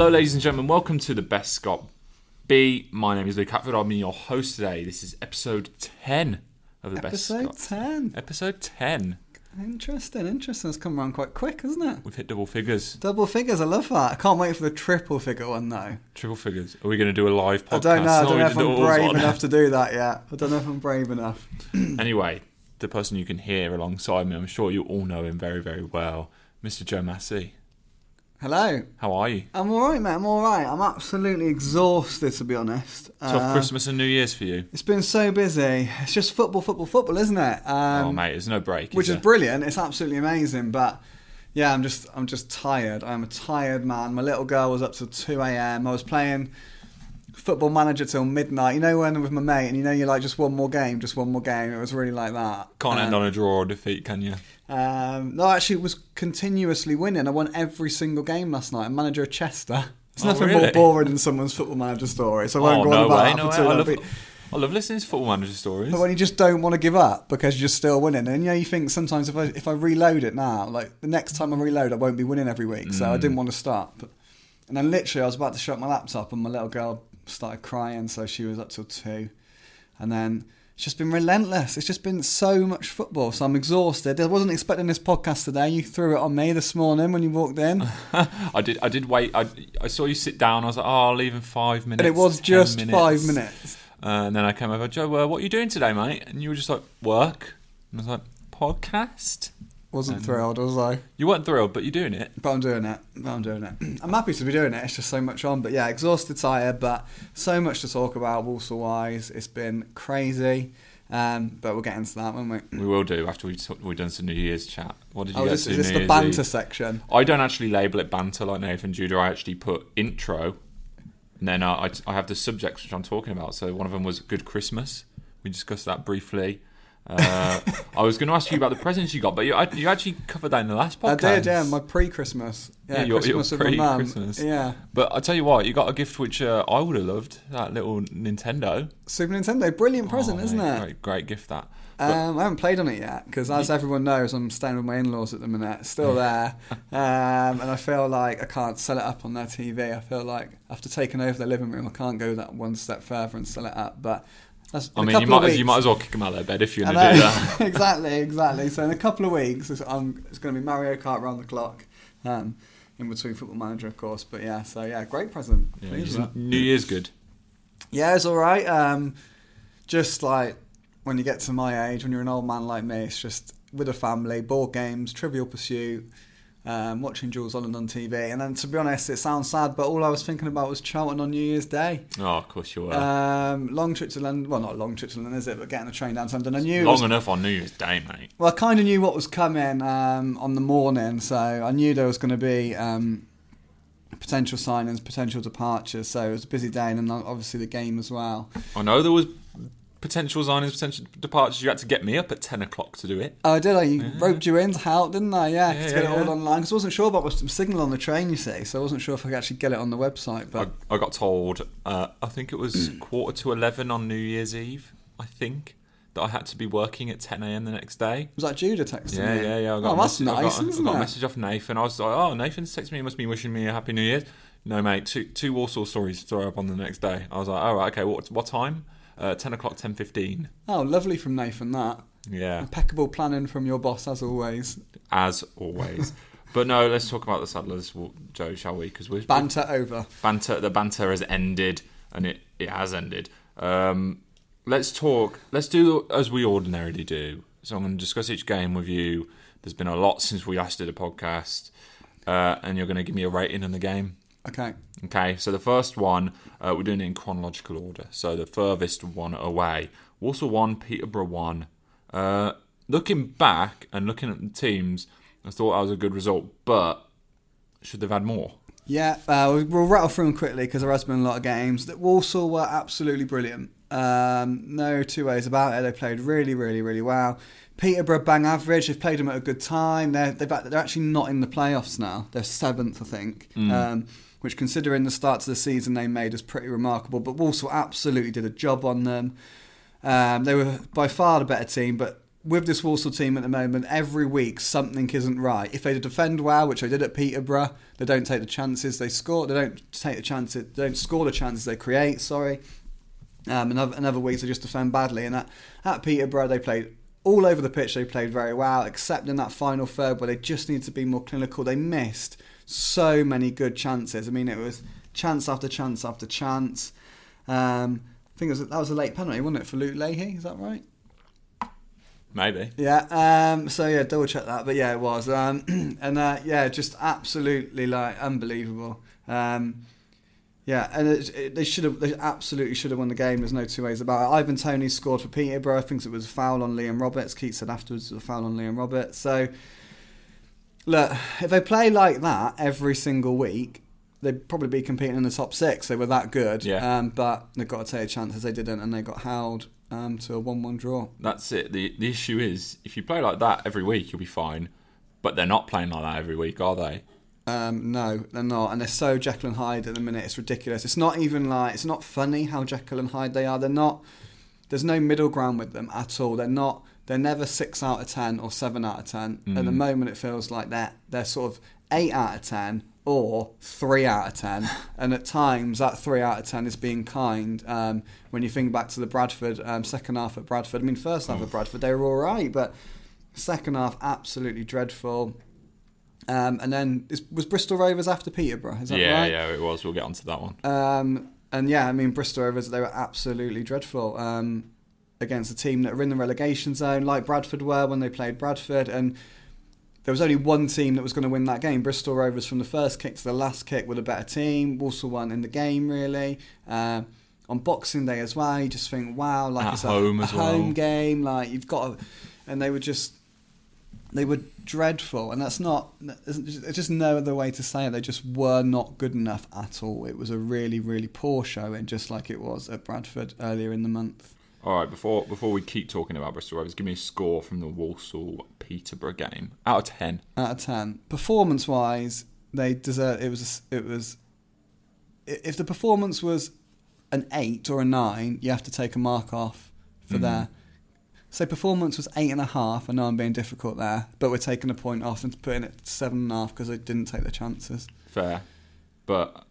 Hello, ladies and gentlemen. Welcome to the Best Scott B. My name is Luke Hatford. I'm your host today. This is episode 10 of the Best Episode Scott. 10. Episode 10. Interesting, interesting. It's come around quite quick, hasn't it? We've hit double figures, Double figures, I love that. I can't wait for the triple figure one though. triple figures. Are we going to do a live podcast? I don't know. I don't know if I'm brave enough to do that yet. I don't know if I'm brave enough. Anyway, the person you can hear alongside me, I'm sure you all know him very, very well, Mr. Joe Masi. Hello. How are you? I'm alright, mate. I'm alright. I'm absolutely exhausted, to be honest. Tough Uh, Christmas and New Year's for you. It's been so busy. It's just football, football, football, isn't it? Um, oh, mate, there's no break. which is brilliant. It's absolutely amazing, but yeah, I'm just I'm just tired. I'm a tired man. My little girl was up till two a.m. I was playing football manager till midnight. You know when with my mate, and you know you're like just one more game, just one more game. It was really like that. Can't end Um, on a draw or defeat, can you? Um, no, actually, it was continuously winning. I won every single game last night. I'm manager of Chester. It's Oh, nothing really? more boring than someone's football manager story. So I won't Oh, go no on about way, that no for way. too I love, I love listening to football manager stories. But when you just don't want to give up because you're still winning, and you know you think sometimes if I if I reload it now, like the next time I reload, I won't be winning every week. So I Mm. didn't want to stop. And then literally, I was about to shut my laptop, and my little girl started crying, so she was up till two. And then it's just been relentless. It's just been so much football, so I'm exhausted. I wasn't expecting this podcast today. You threw it on me this morning when you walked in, I did. I did wait. I, I saw you sit down. I was like, "Oh, I'll leave in five minutes." and it was 10 just five minutes. Uh, and then I came over, Joe. Uh, what are you doing today, mate? And you were just like, "Work." And I was like, "Podcast." Wasn't thrilled, was I? You weren't thrilled, but you're doing it. But I'm doing it. But I'm doing it. I'm happy to be doing it. It's just so much on. But yeah, exhausted, tired, but so much to talk about Walsall wise. It's been crazy. Um, but we'll get into that, won't we? We will do after we've, t- we've done some New Year's chat. What did you Oh, get this, to is this New the Year's banter Eve? section? I don't actually label it banter like Nathan Judah. I actually put intro, and then uh, I, I have the subjects which I'm talking about. So one of them was Good Christmas. We discussed that briefly. Uh, I was going to ask you about the presents you got, but you, I, you actually covered that in the last I podcast. did, yeah. My pre-Christmas. Yeah, Yeah, your- your Christmas with my mum. Yeah, But I tell you what, you got a gift which uh, I would have loved. That little Nintendo. Super Nintendo, brilliant present, Oh, isn't mate, it? Great, great gift that. Um, I haven't played on it yet because, as everyone knows, I'm staying with my in-laws at the minute. Still there, um, and I feel like I can't sell it up on their TV. I feel like after taking over their living room, I can't go that one step further and sell it up. But that's I mean, you might, as, you might as well kick them out of their bed if you're going to do that. exactly, exactly. So in a couple of weeks, it's, um, it's going to be Mario Kart round the clock. Um, in between Football Manager, of course. But yeah, so yeah, great present. Yeah. New Year's good. Yeah, it's all right. Um, just like when you get to my age, when you're an old man like me, it's just with a family, board games, Trivial Pursuit, um, watching Jools Holland on TV. And then, to be honest, it sounds sad, but all I was thinking about was Charlton on New Year's Day. Oh, of course you were. Um, long trip to London. Well, not a long trip to London, is it? But getting a train down to London. I knew. Long was- enough on New Year's Day, mate. well, I kind of knew what was coming um, on the morning, so I knew there was going to be um, potential signings, potential departures. So it was a busy day, and then obviously the game as well. I know there was potential signings, potential departures. You had to get me up at ten o'clock to do it. Oh, I did. I roped you in to help, didn't I? Yeah, Yeah, to get yeah, it all yeah. online. Because I wasn't sure about the signal on the train, you see. So I wasn't sure if I could actually get it on the website. But I, I got told, uh, I think it was quarter to eleven on New Year's Eve. I think that I had to be working at ten a.m. the next day. was that Judah texting Yeah, you? yeah, yeah. I got oh, that's message, I nice, got, isn't I got it? a message off Nathan. I was like, oh, Nathan's texted me. He must be wishing me a happy New Year's. No, mate. Two two Walsall stories to throw up on the next day. I was like, all right, okay. What what time? Uh, ten o'clock, ten fifteen. Oh, lovely from Nathan. That Yeah. impeccable planning from your boss, as always. as always. but no, let's talk about the Saddlers, Joe, shall we? Because we're Banter over. banter. The banter has ended, and it, it has ended. Um, let's talk. Let's do as we ordinarily do. So I'm going to discuss each game with you. There's been a lot since we last did a podcast, uh, and you're going to give me a rating on the game. Okay. Okay, so the first one, uh, we're doing it in chronological order. So the furthest one away. Walsall 1, Peterborough 1. Uh, looking back and looking at the teams, I thought that was a good result, but should they've had more? Yeah, uh, we'll- rattle through them quickly because there has been a lot of games. That Walsall were absolutely brilliant. Um, no two ways about it. They played really, really, really well. Peterborough bang average. They've played them at a good time. They're they've, they're actually not in the playoffs now. They're seventh, I think. Um, which, considering the start to the season they made, is pretty remarkable. But Walsall absolutely did a job on them. Um, they were by far the better team, but with this Walsall team at the moment, every week something isn't right. If they defend well, which they did at Peterborough, they don't take the chances they score. They don't take the chances. They don't score the chances they create. Sorry. Um, and other, and other weeks they just defend badly. And at, at Peterborough, they played all over the pitch. They played very well, except in that final third where they just need to be more clinical. They missed so many good chances. I mean, it was chance after chance after chance. Um, I think it was, that was a late penalty, wasn't it, for Luke Leahy? Is that right? Maybe. Yeah. Um, so yeah, double check that. But yeah, it was. Um, and uh, yeah, just absolutely like unbelievable. Um, yeah, and it, it, they should have. They absolutely should have won the game. There's no two ways about it. Ivan Toney scored for Peterborough. I think it was a foul on Liam Roberts. Keith said afterwards it was a foul on Liam Roberts. So look, if they play like that every single week, they'd probably be competing in the top six. They were that good. Yeah. Um, but they've got to take a chance as they didn't, and they got held um, to a one-one draw. That's it. The the issue is if you play like that every week, you'll be fine. But they're not playing like that every week, are they? Um, no, they're not, and they're so Jekyll and Hyde at the minute. It's ridiculous. It's not even like it's not funny how Jekyll and Hyde they are. They're not. There's no middle ground with them at all. They're not. They're never six out of ten or seven out of ten. At the moment, it feels like they're they're sort of eight out of ten or three out of ten. and at times, that three out of ten is being kind. Um, when you think back to the Bradford um, second half at Bradford, I mean, first half at Bradford they were all right, but second half absolutely dreadful. Um, and then was Bristol Rovers after Peterborough? Is that yeah, right? yeah, yeah, it was. We'll get onto that one. Um, and yeah, I mean Bristol Rovers they were absolutely dreadful um, against a team that were in the relegation zone, like Bradford were when they played Bradford. And there was only one team that was going to win that game. Bristol Rovers from the first kick to the last kick were the better team. Walsall won in the game really. Uh, on Boxing Day as well, you just think, wow, like At it's home a, a as well. home game. Like you've got, to, and they were just they were dreadful, and that's not. There's just no other way to say it. They just were not good enough at all. It was a really, really poor showing, just like it was at Bradford earlier in the month. All right, before before we keep talking about Bristol Rovers, give me a score from the Walsall Peterborough game out of ten. Out of ten, performance-wise, they deserve. It was. It was. If the performance was an eight or a nine, you have to take a mark off for Mhm. there. So performance was eight and a half. I know I'm being difficult there, but we're taking a point off and putting it seven and a half because they didn't take the chances. Fair, but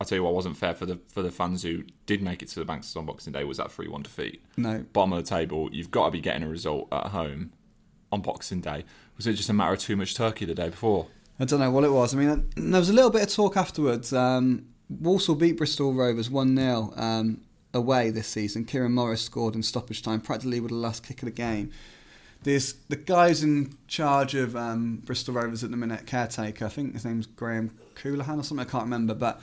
I'll tell you what wasn't fair for the for the fans who did make it to the Banks on Boxing Day was that three one defeat. No, Bottom of the table, you've got to be getting a result at home on Boxing Day. Was it just a matter of too much turkey the day before? I don't know what it was. I mean, there was a little bit of talk afterwards. Um, Walsall beat Bristol Rovers 1 0 um, away this season. Kieran Morris scored in stoppage time, practically with the last kick of the game. There's the guys in charge of um, Bristol Rovers at the minute, caretaker. I think his name's Graham Coughlan or something. I can't remember, but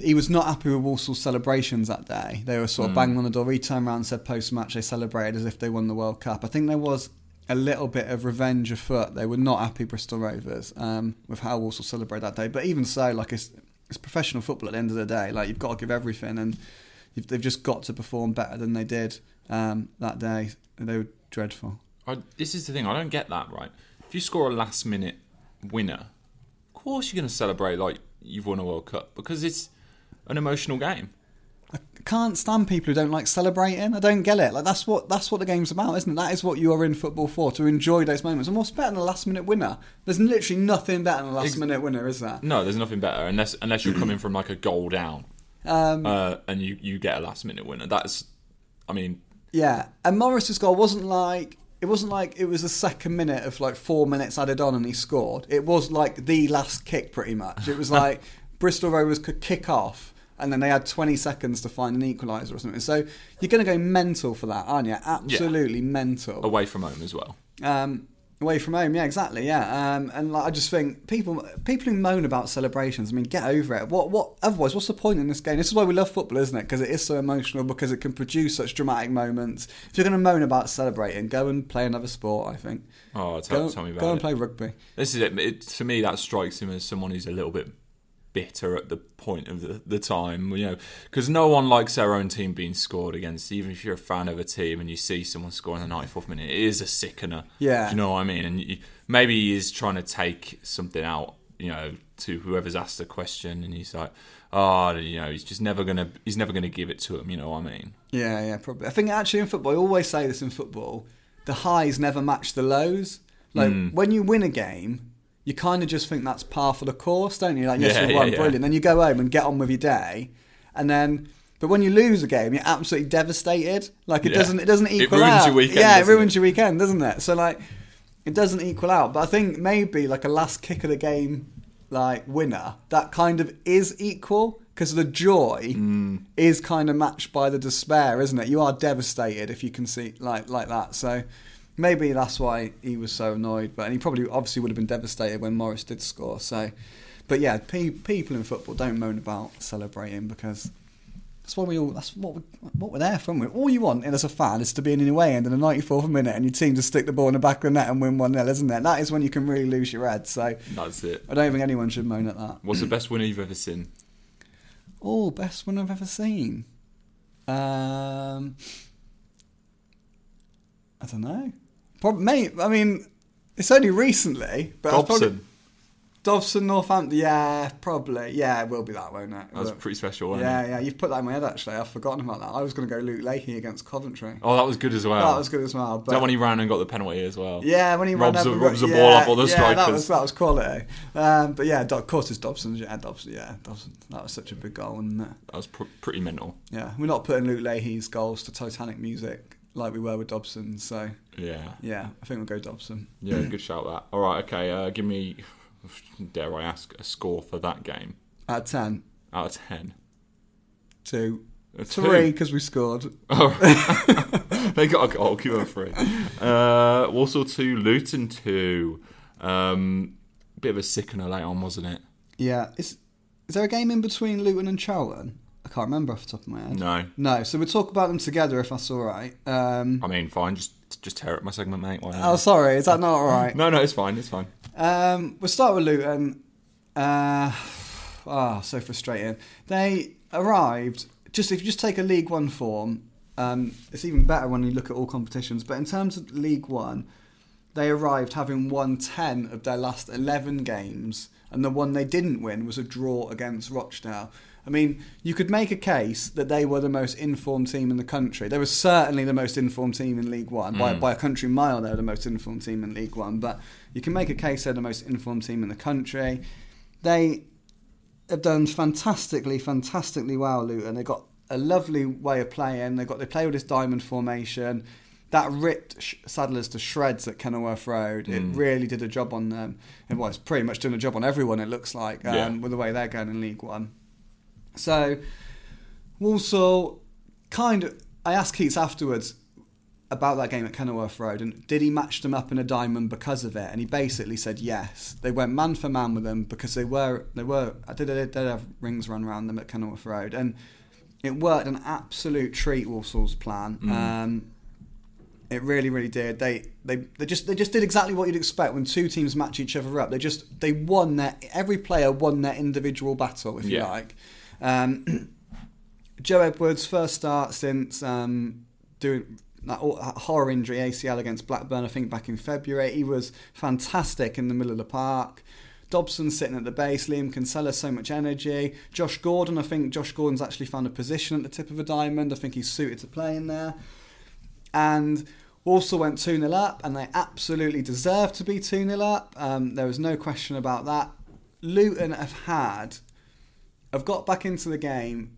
he was not happy with Walsall's celebrations that day. They were sort of Mm. banging on the door. He turned around and said post match they celebrated as if they won the World Cup. I think there was a little bit of revenge afoot. They were not happy, Bristol Rovers, um, with how Walsall celebrated that day. But even so, like it's, it's professional football at the end of the day. Like you've got to give everything, and you've, they've just got to perform better than they did um, that day. They were dreadful. I, this is the thing. I don't get that right. If you score a last minute winner, of course you're going to celebrate like you've won a World Cup because it's an emotional game. I can't stand people who don't like celebrating. I don't get it. Like that's what that's what the game's about, isn't it? That is what you are in football for to enjoy those moments. And what's better than a last minute winner? There's literally nothing better than a last minute winner, is there? No, there's nothing better unless unless you're coming from like a goal down Um, uh, and you, you get a last minute winner. That's, I mean, Yeah, and Morris's goal wasn't like it wasn't like it was the second minute of like four minutes added on and he scored. It was like the last kick, pretty much. It was like Bristol Rovers could kick off. And then they had 20 seconds to find an equaliser or something. So you're going to go mental for that, aren't you? Absolutely mental. away from home as well. Um, away from home, yeah, exactly, yeah. Um, and like, I just think people people who moan about celebrations, I mean, get over it. What what otherwise? What's the point in this game? This is why we love football, isn't it? Because it is so emotional, because it can produce such dramatic moments. If you're going to moan about celebrating, go and play another sport. I think. Oh, tell, Go, tell me about it. go and play rugby. This is it. it. To me, that strikes him as someone who's a little bit bitter at the point of the, the time, you know, because no one likes their own team being scored against. Even if you're a fan of a team and you see someone scoring in the 94th minute, it is a sickener. Yeah. Do you know what I mean? And you, maybe he is trying to take something out, you know, to whoever's asked the question, and he's like, oh, you know, he's just never gonna, he's never gonna give it to him. You know what I mean? Yeah, yeah, probably. I think actually in football, I always say this in football. the highs never match the lows. Like Mm. when you win a game, you kind of just think that's par for the course, don't you? Like yes, Yeah, we yeah, won, yeah. brilliant. Then you go home and get on with your day, and then. But when you lose a game, you're absolutely devastated. Like it Yeah. doesn't, it doesn't It equal ruins out. your weekend, Yeah, it ruins it? your weekend, doesn't it? So like, it doesn't equal out. But I think maybe like a last kick of the game, like winner, that kind of is equal because the joy Mm. is kind of matched by the despair, isn't it? You are devastated if you can see like like that. So maybe that's why he was so annoyed. But and he probably obviously would have been devastated when Morris did score. So, but yeah, pe- people in football don't moan about celebrating because. That's what we all. That's what we, what we're there for. aren't we? All you want as a fan is to be in the away end in the 94th minute and your team to stick the ball in the back of the net and win one 0 isn't it? That is when you can really lose your head. So That's it. I don't think anyone should moan at that. What's the best winner you've ever seen? Oh, best one I've ever seen. Um, I don't know. Probably, mate. I mean, it's only recently, but I've probably- Dobson. Dobson, Northampton. Yeah, probably. Yeah, it will be that, won't it? That was But- pretty special, wasn't yeah, it? yeah. You've put that in my head actually. I've forgotten about that. I was going to go Luke Leahy against Coventry. Oh, that was good as well. That was good as well. Is But that when he ran and got the penalty as well? yeah, when he ran Robs the- and robs got- the yeah, ball up all the yeah, that strikers. was that was quality. Um, but yeah, of course it's Dobson's. Yeah, Dobson. Yeah, Dobson. That was such a big goal, wasn't it? That was pr- pretty mental. Yeah, we're not putting Luke Leahy's goals to Titanic music like we were with Dobson. So Yeah. yeah, I think we'll go Dobson. Yeah, good shout that. All right, okay. Uh, give me, dare I ask, a score for that game At ten, out of ten. two, A three because we scored. Oh, they got a goal. Give them three. Uh, Walsall two, Luton two. Um, bit of a sickener late on, wasn't it? Yeah, is is there a game in between Luton and Charlton? I can't remember off the top of my head. No. No, so we'll talk about them together if that's all right. Um, I mean, fine. Just just tear up my segment, mate. Oh, sorry, is that not all right? No, no, it's fine. It's fine. Um, we'll start with Luton. Uh, ah, so frustrating. They arrived just if you just take a League One form. Um, it's even better when you look at all competitions. But in terms of League One, they arrived having won ten of their last eleven games, and the one they didn't win was a draw against Rochdale. I mean, you could make a case that they were the most informed team in the country. They were certainly the most informed team in League One. By, Mm. by a country mile, they were the most informed team in League One. But you can make a case they're the most informed team in the country. They have done fantastically, fantastically well, Luton. They've got a lovely way of playing. They got they play with this diamond formation. That ripped sh- Saddlers to shreds at Kenilworth Road. It Mm. really did a job on them. It was pretty much doing a job on everyone. It looks like um, Yeah. with the way they're going in League One. So Walsall kind of. I asked Keates afterwards about that game at Kenilworth Road and did he match them up in a diamond because of it? And he basically said yes. They went man for man with them because they were they were. I did, I did have rings run around them at Kenilworth Road and it worked an absolute treat. Walsall's plan. Um, it really, really did. They, they, they just, they just did exactly what you'd expect when two teams match each other up. They just, they won their. Every player won their individual battle, if you like. Um, Joe Edwards' first start since um, doing that horror injury ACL against Blackburn, I think back in February. He was fantastic in the middle of the park. Dobson sitting at the base, Liam Kinsella, so much energy. Josh Gordon, I think Josh Gordon's actually found a position at the tip of a diamond. I think he's suited to play in there. And Walsall went 2 0 up, and they absolutely deserved to be 2 0 up. Um, there was no question about that. Luton have had, have got back into the game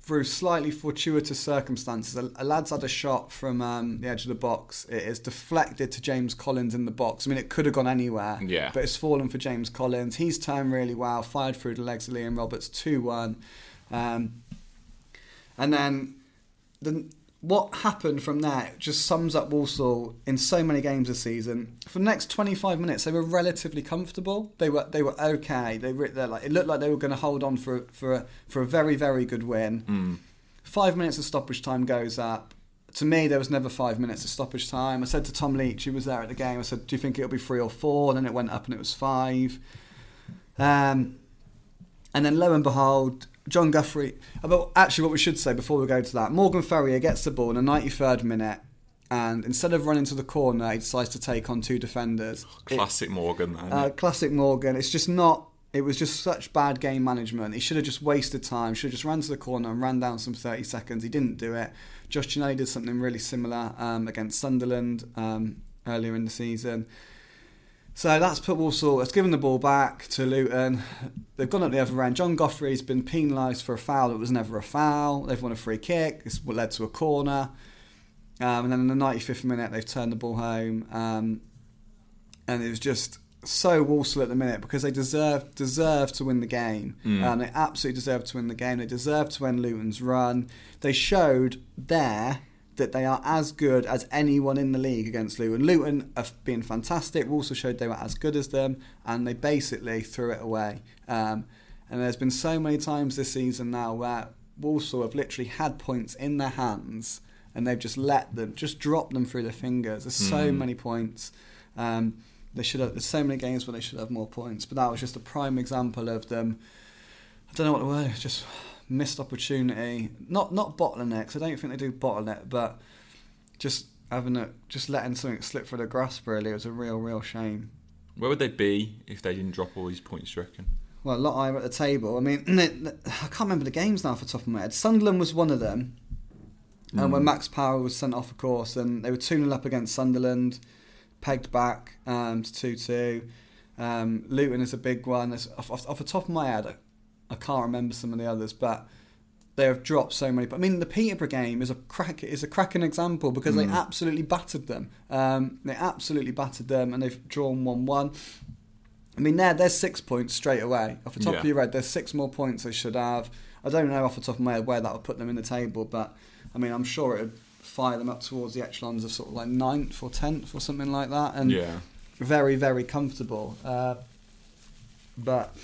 through slightly fortuitous circumstances. A, a lad's had a shot from um, the edge of the box. It is deflected to James Collins in the box. I mean, it could have gone anywhere, Yeah. but it's fallen for James Collins. He's turned really well, fired through the legs of Liam Roberts, 2 1. Um, and then the, what happened from there just sums up Walsall in so many games this season. For the next 25 minutes, they were relatively comfortable. They were they were okay. They were, they're like it looked like they were going to hold on for for a, for a very very good win. Mm. Five minutes of stoppage time goes up. To me, there was never five minutes of stoppage time. I said to Tom Leach, who was there at the game, I said, "Do you think it'll be three or four? And then it went up and it was five. Um, and then lo and behold, Jon Guthrie. About actually, what we should say before we go to that, Morgan Ferrier gets the ball in the 93rd minute, and instead of running to the corner, he decides to take on two defenders. It- Classic Morgan. That, uh, classic Morgan. It's just not. it was just such bad game management. He should have just wasted time. Should have just ran to the corner and ran down some 30 seconds. He didn't do it. Josh Ginnelly did something really similar um, against Sunderland um, earlier in the season. So that's put Walsall. It's given the ball back to Luton. They've gone up the other end. Jon Guthrie's been penalised for a foul that was never a foul. They've won a free kick. It's what led to a corner. Um, and then in the 95th minute, they've turned the ball home. Um, and it was just so Walsall at the minute because they deserve deserve to win the game. Mm. Um, they absolutely deserve to win the game. They deserve to end Luton's run. They showed there that they are as good as anyone in the league against Luton. And Luton have been fantastic. Walsall showed they were as good as them, and they basically threw it away. Um, and there's been so many times this season now where Walsall have literally had points in their hands and they've just let them, just dropped them through their fingers. There's so Mm. many points. Um, they should have. There's so many games where they should have more points, but that was just a prime example of them. I don't know what the word. is, Just missed opportunity. Not not bottlenecks. I don't think they do bottleneck, but just having a just letting something slip through the grasp. Really, it was a real real shame. Where would they be if they didn't drop all these points? Do you reckon? Well, a lot higher at the table. I mean, I can't remember the games now off the top of my head. Sunderland was one of them. And when Mm. Max Power was sent off, of course, and they were 2 0 up against Sunderland, pegged back um, to 2 2. Um, Luton is a big one. Off, off, off the top of my head, I, can't remember some of the others, but they have dropped so many. But I mean, the Peterborough game is a crack is a cracking example because they Mm. absolutely battered them. Um, they absolutely battered them, and they've drawn one one. I mean, there there's six points straight away off the top Yeah. of your head. There's six more points they should have. I don't know off the top of my head where that would put them in the table, but I mean, I'm sure it would fire them up towards the echelons of sort of like ninth or tenth or something like that, and yeah. very very comfortable. Uh, but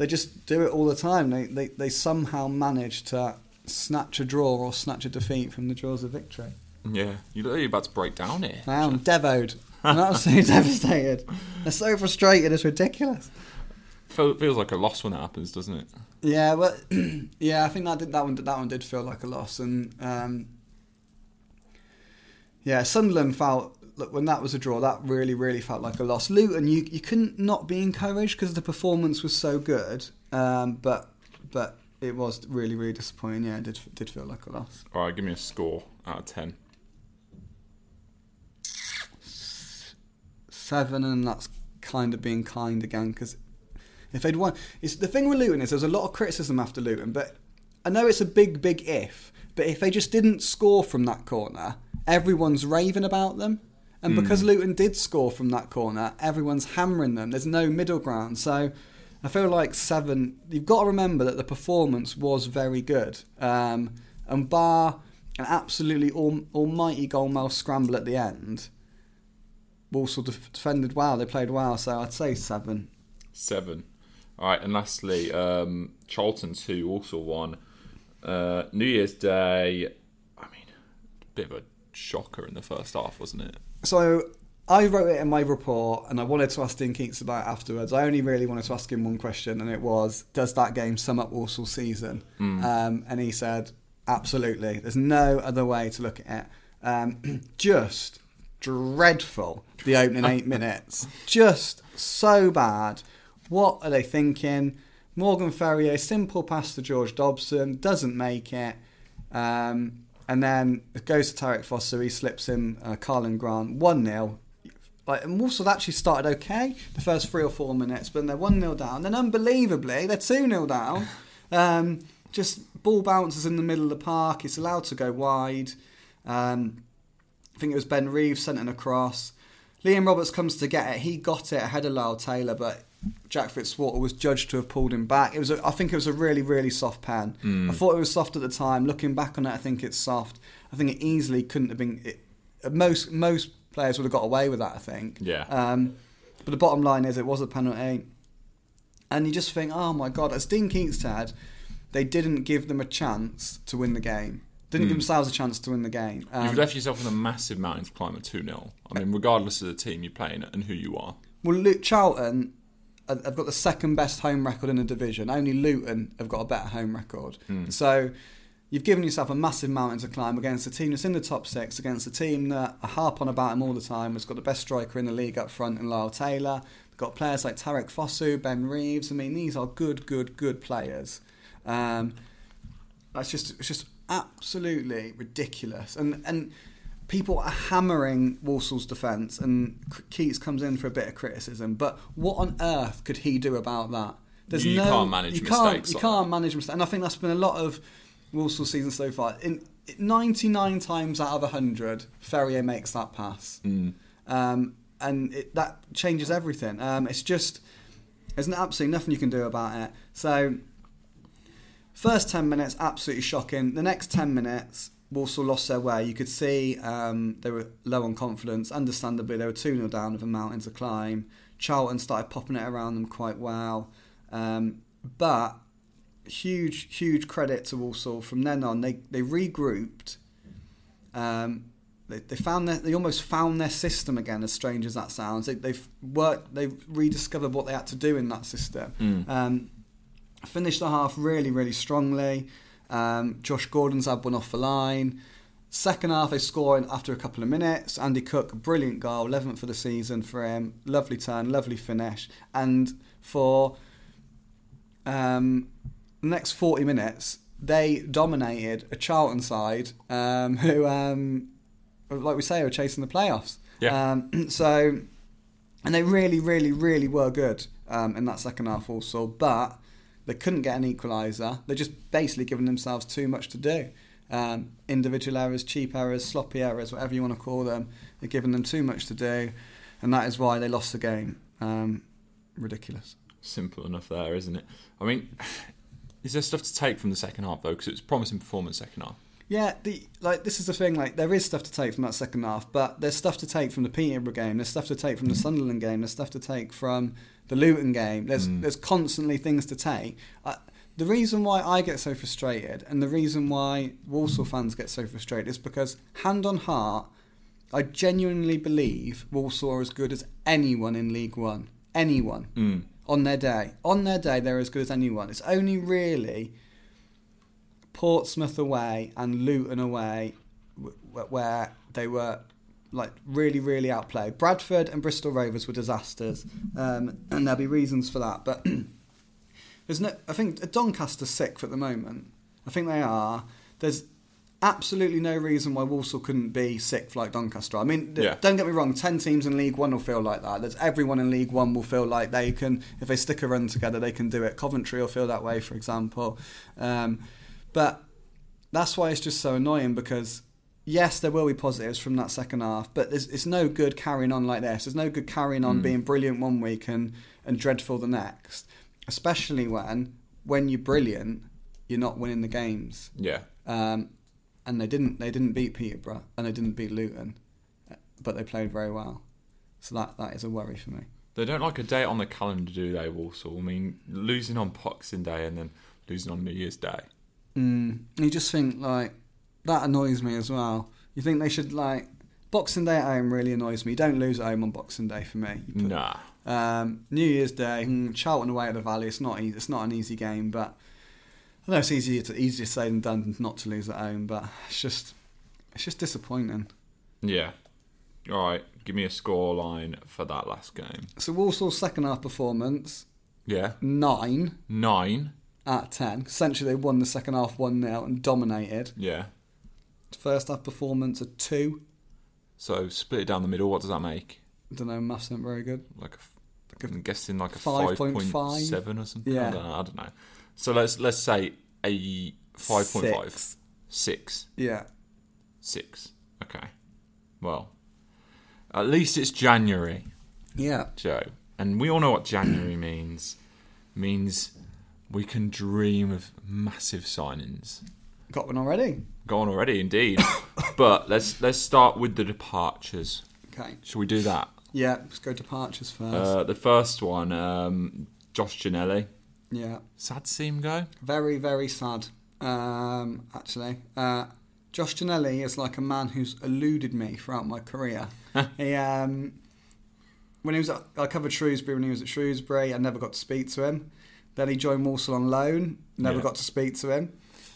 they just do it all the time. They, they they somehow manage to snatch a draw or snatch a defeat from the jaws of victory. Yeah. You look like you're about to break down here. I am devoed. I'm absolutely devastated. They're so frustrated. It's ridiculous. Feel, feels like a loss when that happens, doesn't it? Yeah, well, yeah, I think that did, that one that one did feel like a loss, and um, yeah, Sunderland felt look when that was a draw. That really, really felt like a loss. Luton, you you couldn't not be encouraged because the performance was so good, um, but but it was really, really disappointing. Yeah, it did did feel like a loss. All right, give me a score out of 10. Seven, and that's kind of being kind again because if they'd won, it's the thing with Luton is there's a lot of criticism after Luton, but I know it's a big, big if. But if they just didn't score from that corner, everyone's raving about them. And because Luton did score from that corner, everyone's hammering them. There's no middle ground. So I feel like seven. You've got to remember that the performance was very good. Um, and bar an absolutely al- almighty goalmouth scramble at the end, Walsall def- defended well. They played well. So I'd say seven. Seven. All right, and lastly, um, Charlton 2 Walsall won. Uh, New Year's Day, I mean, a bit of a shocker in the first half, wasn't it? So I wrote it in my report, and I wanted to ask Dean Keates about it afterwards. I only really wanted to ask him one question, and it was, "Does that game sum up Walsall's season?" Um, and he said, "Absolutely. There's no other way to look at it. Um, just dreadful. The opening eight minutes, just so bad. What are they thinking?" Morgan Ferrier, simple pass to George Dobson, doesn't make it. Um, and then it goes to Tariqe Fosu, he slips in uh, Karlan Grant, 1 0. Like, and Walsall actually started okay the first three or four minutes, but then they're 1 0 down. Then, unbelievably, they're 2 0 down. Um, just ball bounces in the middle of the park, it's allowed to go wide. Um, I think it was Ben Reeves sent it across. Liam Roberts comes to get it. He got it ahead of Lyle Taylor, but Jack Fitzwater was judged to have pulled him back. It was, a, I think, it was a really, really soft pen. I thought it was soft at the time. Looking back on it, I think it's soft. I think it easily couldn't have been. It, most most players would have got away with that. I think. Yeah. Um, but the bottom line is, it was a penalty, and you just think, oh my god, as Dean Keates said, they didn't give them a chance to win the game. Didn't give themselves a chance to win the game. Um, You've left yourself in a massive mountain to climb at 2 0. I mean, regardless of the team you're playing and who you are. Well, Luke Charlton have got the second best home record in the division. Only Luton have got a better home record. So you've given yourself a massive mountain to climb against a team that's in the top six, against a team that I harp on about him all the time, has got the best striker in the league up front in Lyle Taylor. They've got players like Tariqe Fosu, Ben Reeves. I mean, these are good, good, good players. Um, that's just it's just absolutely ridiculous. And and people are hammering Walsall's defence, and Keates comes in for a bit of criticism. But what on earth could he do about that? There's you no, can't manage you mistakes. Can't, you like can't that. manage mistakes, and I think that's been a lot of Walsall season so far. In 99 times out of 100, Ferrier makes that pass, mm. um, and it, that changes everything. Um, it's just there's absolutely nothing you can do about it. So first 10 minutes absolutely shocking. The next 10 minutes Walsall lost their way. You could see um, they were low on confidence. Understandably, they were 2 0 down with a mountain to climb. Charlton started popping it around them quite well. Um, but huge, huge credit to Walsall. From then on, they, they regrouped. Um, they, they found their, they almost found their system again. As strange as that sounds, they, they've worked. They've rediscovered what they had to do in that system. Mm. Um, finished the half really, really strongly. Um, Josh Gordon's had one off the line. Second half, they score after a couple of minutes. Andy Cook, brilliant goal, 11th for the season for him. Lovely turn, lovely finish. And for um, the next 40 minutes, they dominated a Charlton side um, who, um, like we say, are chasing the playoffs. Yeah. Um, so, and they really, really, really were good um, in that second half also. But they couldn't get an equaliser. They're just basically giving themselves too much to do. Um, individual errors, cheap errors, sloppy errors, whatever you want to call them. They're giving them too much to do, and that is why they lost the game. Um, ridiculous. Simple enough there, isn't it? I mean, is there stuff to take from the second half though? Because it was promising performance second half. Yeah, the like this is the thing. Like there is stuff to take from that second half, but there's stuff to take from the Peterborough game. There's stuff to take from the Sunderland game. There's stuff to take from the Luton game. There's Mm. there's constantly things to take. The reason why I get so frustrated, and the reason why Walsall fans get so frustrated, is because hand on heart, I genuinely believe Walsall are as good as anyone in League One. Anyone Mm. on their day. On their day, they're as good as anyone. It's only really Portsmouth away and Luton away where they were like really, really outplayed. Bradford and Bristol Rovers were disasters, um, and there'll be reasons for that. But there's no. I think Doncaster sixth at the moment. I think they are. There's absolutely no reason why Walsall couldn't be sixth like Doncaster. I mean, Yeah. don't get me wrong. Ten teams in League One will feel like that. There's everyone in League One will feel like they can, if they stick a run together, they can do it. Coventry will feel that way, for example. Um, but that's why it's just so annoying because yes, there will be positives from that second half, but there's, it's no good carrying on like this. There's no good carrying on Mm. being brilliant one week and, and dreadful the next, especially when when you're brilliant, you're not winning the games. Yeah. Um, and they didn't they didn't beat Peterborough and they didn't beat Luton, but they played very well. So that that is a worry for me. They don't like a date on the calendar, do they, Walsall? I mean, losing on Boxing Day and then losing on New Year's Day. Mm, you just think like that annoys me as well. You think they should like Boxing Day at home really annoys me. You don't lose at home on Boxing Day for me. Put- Nah. Um, New Year's Day, mm, Charlton away at the Valley. It's not easy, it's not an easy game, but I know it's easier to easier said than done not to lose at home. But it's just it's just disappointing. Yeah. All right. Give me a score line for that last game. So Walsall's second half performance Yeah. nine Nine. At ten. Essentially, they won the second half one 0 and dominated. Yeah. First half performance a two. So split it down the middle. What does that make? I don't know, maths isn't very good. Like a, f- I'm guessing like a 5.5? five point seven or something. Yeah. I don't know. I don't know. So let's let's say a five point five. Six. Yeah. Six. Okay. Well, at least it's January, Yeah. Joe, and we all know what January means. Means we can dream of massive signings. Got one already. Go on already, indeed. but let's let's start with the departures. Okay. Shall we do that? Yeah, let's go departures first. Uh, the first one, um, Josh Ginnelly. yeah. Sad to see him go. Very, very sad, um, actually. Uh, Josh Ginnelly is like a man who's eluded me throughout my career. he, um, when he was at, I covered Shrewsbury when he was at Shrewsbury, I never got to speak to him. Then he joined Walsall on loan, never Yeah. got to speak to him.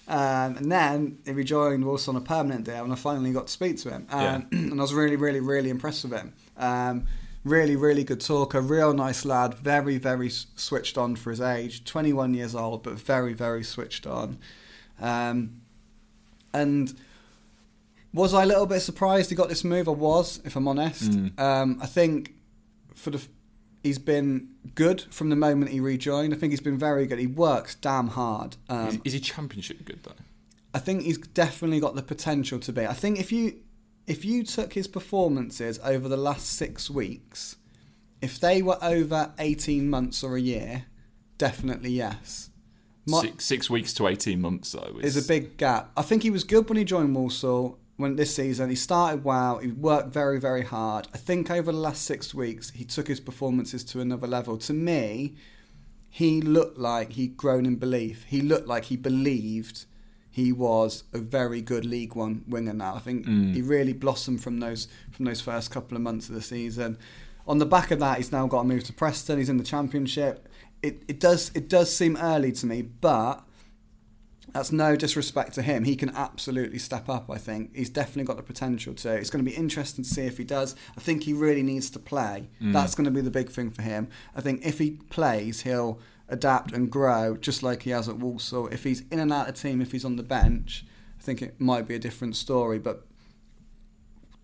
Um, and then he rejoined Walsall on a permanent deal, and I finally got to speak to him. Um, Yeah. and I was really, really, really impressed with him. Um, really, really good talker, real nice lad, very, very switched on for his age. 21 years old, but very, very switched on. Um, and was I a little bit surprised he got this move? I was, if I'm honest. Mm. Um, I think for the he's been good from the moment he rejoined. I think he's been very good. He works damn hard. Um, is, is he championship good though? I think he's definitely got the potential to be. I think if you if you took his performances over the last six weeks, if they were over eighteen months or a year, definitely yes. My- six, six weeks to eighteen months though. is a big gap. I think he was good when he joined Walsall when this season. He started well. He worked very, very hard. I think over the last six weeks, he took his performances to another level. To me, he looked like he'd grown in belief. He looked like he believed he was a very good League One winger now. I think Mm. he really blossomed from those from those first couple of months of the season. On the back of that, he's now got to move to Preston. He's in the Championship. It, it does it does seem early to me, but that's no disrespect to him. He can absolutely step up, I think. He's definitely got the potential to. It's going to be interesting to see if he does. I think he really needs to play. Mm. That's going to be the big thing for him. I think if he plays, he'll adapt and grow just like he has at Walsall. If he's in and out of team, if he's on the bench, I think it might be a different story. But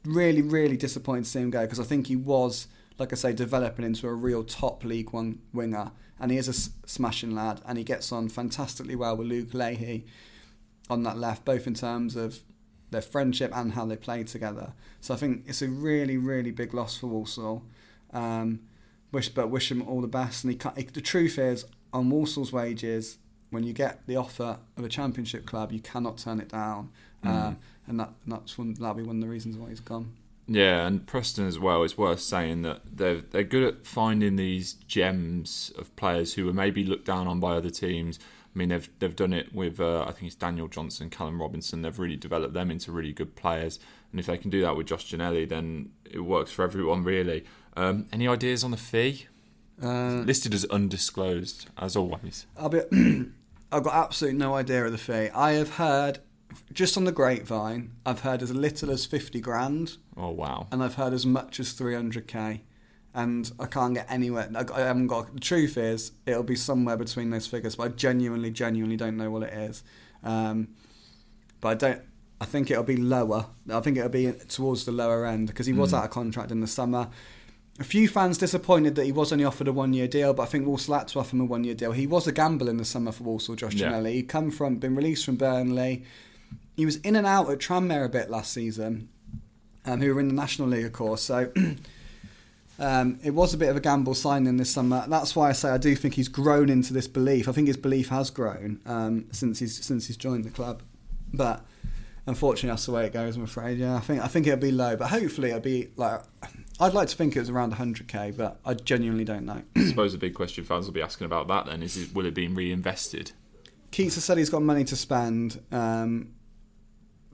really, really disappointed to see him go because I think he was, like I say, developing into a real top League One winger. And he is a smashing lad, and he gets on fantastically well with Luke Leahy on that left, both in terms of their friendship and how they play together. So I think it's a really, really big loss for Walsall. Um, wish, but wish him all the best. And he he, the truth is, on Walsall's wages, when you get the offer of a championship club, you cannot turn it down. Uh, and that that's one that'll be one of the reasons why he's gone. Yeah, and Preston as well. It's worth saying that they're they're good at finding these gems of players who are maybe looked down on by other teams. I mean, they've they've done it with uh, I think it's Daniel Johnson, Callum Robinson. They've really developed them into really good players, and if they can do that with Josh Ginnelly, then it works for everyone really. Um, any ideas on the fee? Uh, Listed as undisclosed, as always. I'll be. I've got absolutely no idea of the fee. I have heard, just on the grapevine, I've heard as little as fifty grand, Oh wow! and I've heard as much as three hundred k, and I can't get anywhere. I, I haven't got. The truth is, it'll be somewhere between those figures, but I genuinely, genuinely don't know what it is. Um, but I don't. I think it'll be lower. I think it'll be towards the lower end because he was Mm. out of contract in the summer. A few fans disappointed that he was only offered a one-year deal, but I think Walsall had to offer him a one-year deal. He was a gamble in the summer for Walsall, Josh Yeah. Ginnelly. He'd come from, been released from Burnley. He was in and out at Tranmere a bit last season, um, who were in the National League, of course. So um, it was a bit of a gamble signing this summer. That's why I say I do think he's grown into this belief. I think his belief has grown um, since he's since he's joined the club. But unfortunately, that's the way it goes. I'm afraid. Yeah, I think I think it'll be low, but hopefully it'll be like. I'd like to think it was around 100k, but I genuinely don't know. I suppose the big question fans will be asking about that then is: will it be reinvested? Keates has said he's got money to spend, um,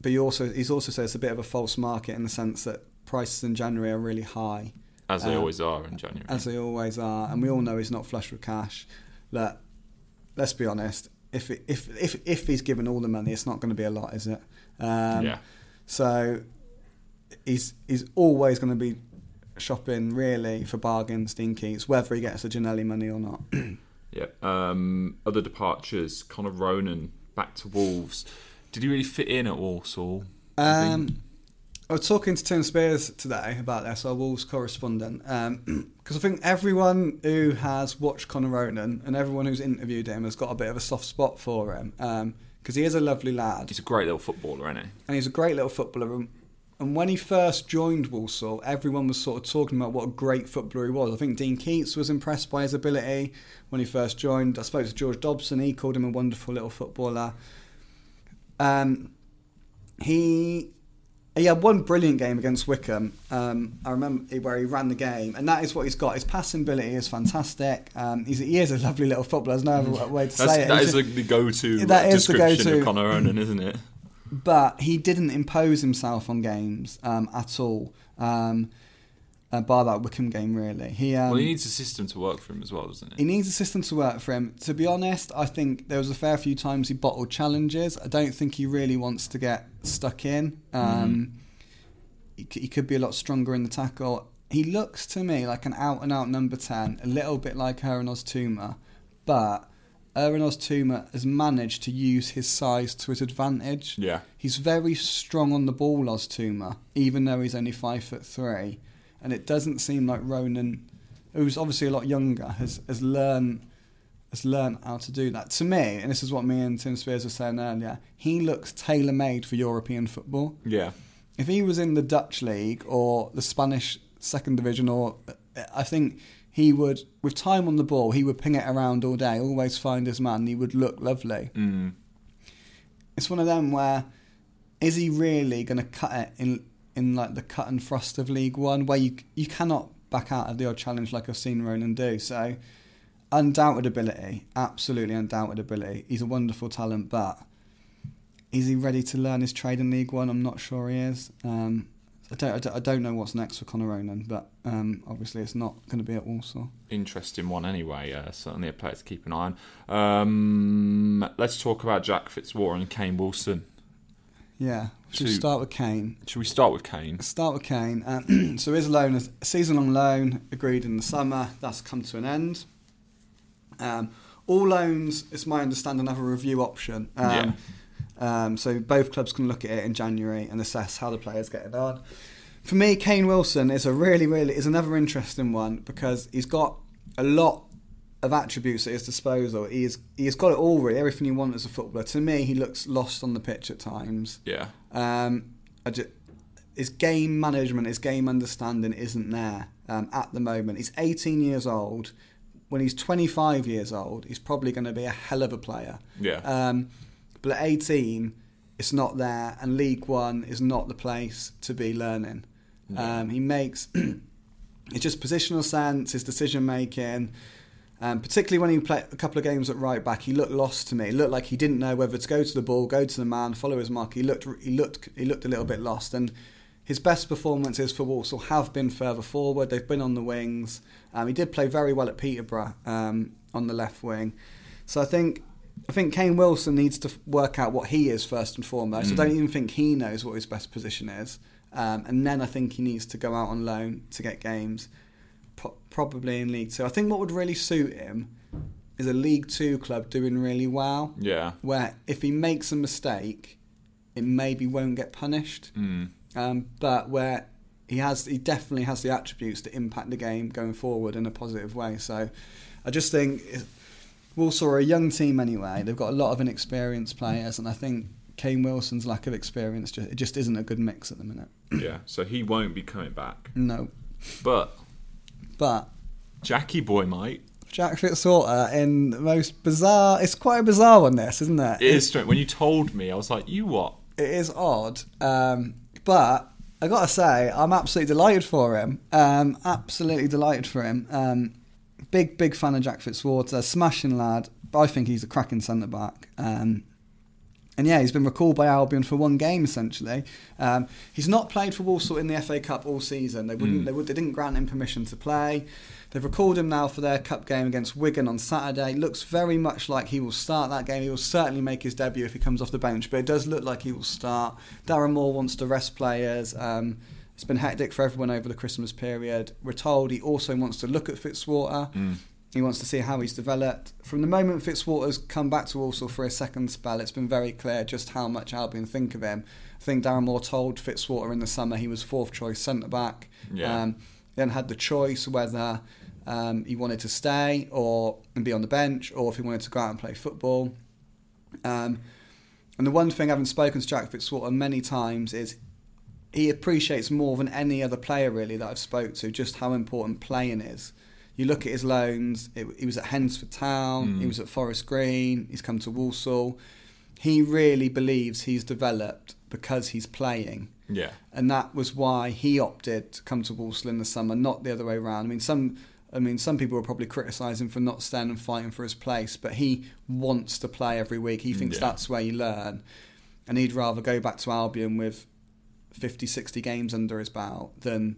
but he also he's also said it's a bit of a false market in the sense that prices in January are really high, As they Uh, always are in January. as they always are, and we all know he's not flush with cash. Look, let's be honest. If it, if if if he's given all the money, it's not going to be a lot, is it? Um, yeah. So he's he's always going to be shopping really for bargains, Keates, whether he gets the Ginnelly money or not. Yeah. Um, other departures: Connor Ronan back to Wolves. Did he really fit in at Walsall? Um, I was talking to Tim Spiers today about this, our Wolves correspondent, because I think everyone who has watched Connor Ronan and everyone who's interviewed him has got a bit of a soft spot for him, because he is a lovely lad He's a great little footballer, isn't he? and he's a great little footballer. And- And when he first joined Walsall, everyone was sort of talking about what a great footballer he was. I think Dean Keates was impressed by his ability when he first joined. I spoke to George Dobson; he called him a wonderful little footballer. Um, he he had one brilliant game against Wycombe. Um, I remember where he ran the game, and that is what he's got. His passing ability is fantastic. Um, he's, he is a lovely little footballer. There's no other way to say it. that He's is just- the, go-to That is the description go-to. of Connor Ronan, isn't it? but he didn't impose himself on games um, at all. Um, uh, bar that Wycombe game really. He um, well, he needs a system to work for him as well, doesn't he he? needs a system to work for him. To be honest, I think there was a fair few times he bottled challenges. I don't think he really wants to get stuck in. Um, he, he could be a lot stronger in the tackle. He looks to me like an out and out number 10, a little bit like Erhun Oztumer, but Erhun Oztumer has managed to use his size to his advantage. Yeah. He's very strong on the ball, Oztumer, even though he's only five foot three. And it doesn't seem like Ronan, who's obviously a lot younger, has has learned has learned how to do that. To me, and this is what me and Tim Spiers were saying earlier, he looks tailor made for European football. Yeah. If he was in the Dutch league or the Spanish second division, or I think he would, with time on the ball, he would ping it around all day, always find his man. He would look lovely Mm. it's one of them where is he really going to cut it in in like the cut and thrust of League One, where you you cannot back out of the odd challenge like I've seen Ronan do. So undoubted ability, absolutely undoubted ability. He's a wonderful talent, but is he ready to learn his trade in League One? I'm not sure he is. Um, I don't, I don't I don't know what's next for Connor Ronan, but um, obviously it's not going to be at Walsall. Interesting one anyway. Uh, certainly a player to keep an eye on. Um, let's talk about Jack Fitzwater and Kane Wilson. Yeah, should we start with Kane? Should we start with Kane? Start with Kane. Uh, so his loan a season-long loan agreed in the summer. That's come to an end. Um, all loans, it's my understanding, have a review option. Um, um, so both clubs can look at it in January and assess how the player's getting on. For me, Kane Wilson is a really, really is another interesting one because he's got a lot of attributes at his disposal. He's he's got it all really, everything you want as a footballer. To me, he looks lost on the pitch at times. Yeah. Um, I ju- his game management, his game understanding isn't there um, at the moment. He's 18 years old. When he's 25 years old, he's probably going to be a hell of a player. Yeah. Um, but at 18, it's not there, and League One is not the place to be learning. Um, he makes it's just positional sense, his decision making. Um, particularly when he played a couple of games at right back, he looked lost to me. It looked like he didn't know whether to go to the ball, go to the man, follow his mark. He looked, he looked, he looked a little bit lost. And his best performances for Walsall have been further forward. They've been on the wings. Um, he did play very well at Peterborough um, on the left wing. So I think, I think Kane Wilson needs to work out what he is first and foremost. I don't even think he knows what his best position is. Um, and then I think he needs to go out on loan to get games probably in League Two. I think what would really suit him is a League Two club doing really well, Yeah. where if he makes a mistake, it maybe won't get punished, Mm. um, but where he has, he definitely has the attributes to impact the game going forward in a positive way. So, I just think Walsall are a young team anyway. They've got a lot of inexperienced players, and I think Kane Wilson's lack of experience just, it just isn't a good mix at the minute. Yeah. So he won't be coming back. No, But but Jackie boy might. Jack Fitzwater in the most bizarre. It's quite a bizarre one. This isn't it? It is strange. When you told me, I was like, you what? It is odd, um, but I gotta say, I'm absolutely delighted for him. Um, absolutely delighted for him. Um, big, big fan of Jack Fitzwater. Smashing lad. I think he's a cracking centre back. Um, and yeah, he's been recalled by Albion for one game essentially. Um, he's not played for Walsall in the FA Cup all season. They wouldn't. Mm. They would. They didn't grant him permission to play. They've recalled him now for their cup game against Wigan on Saturday. Looks very much like he will start that game. He will certainly make his debut if he comes off the bench, but it does look like he will start. Darren Moore wants to rest players. Um, it's been hectic for everyone over the Christmas period. We're told he also wants to look at Fitzwater. Mm. He wants to see how he's developed. From the moment Fitzwater's come back to Walsall for a second spell, it's been very clear just how much Albion think of him. I think Darren Moore told Fitzwater in the summer he was fourth choice centre back. Yeah. Um, then had the choice whether um, he wanted to stay or and be on the bench, or if he wanted to go out and play football. Um, and the one thing, having spoken to Jack Fitzwater many times, is he appreciates more than any other player really that I've spoke to just how important playing is. You look at his loans. It, he was at Hednesford Town. He hmm. was at Forest Green. He's come to Walsall. He really believes he's developed because he's playing Yeah. and that was why he opted to come to Walsall in the summer, not the other way around. I mean, some, I mean, some people will probably criticise him for not standing and fighting for his place, but he wants to play every week. He thinks Yeah. that's where you learn, and he'd rather go back to Albion with 50, 60 games under his belt than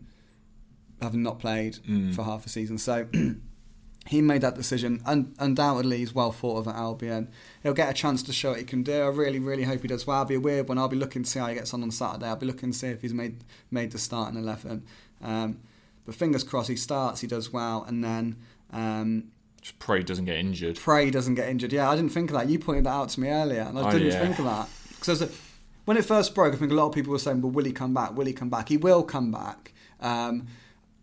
having not played Mm. for half a season. So he made that decision. Un- undoubtedly, he's well thought of at Albion. He'll get a chance to show what he can do. I really, really hope he does well. It'll be a weird one. I'll be looking to see how he gets on on Saturday. I'll be looking to see if he's made made the starting eleven. Um, but fingers crossed, he starts, he does well, and then. Um, Just pray he doesn't get injured. pray he doesn't get injured. Yeah, I didn't think of that. You pointed that out to me earlier, and I Oh, didn't yeah. think of that because when it first broke, I think a lot of people were saying, "Well, will he come back? Will he come back? He will come back." Um,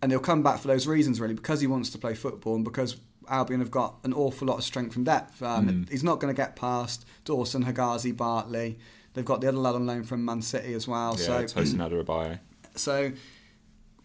and he'll come back for those reasons, really, because he wants to play football and because Albion have got an awful lot of strength and depth. Um, Mm. He's not going to get past Dawson, Hegazi, Bartley. They've got the other lad on loan from Man City as well. Yeah, so, Tosin Adarabioyo. so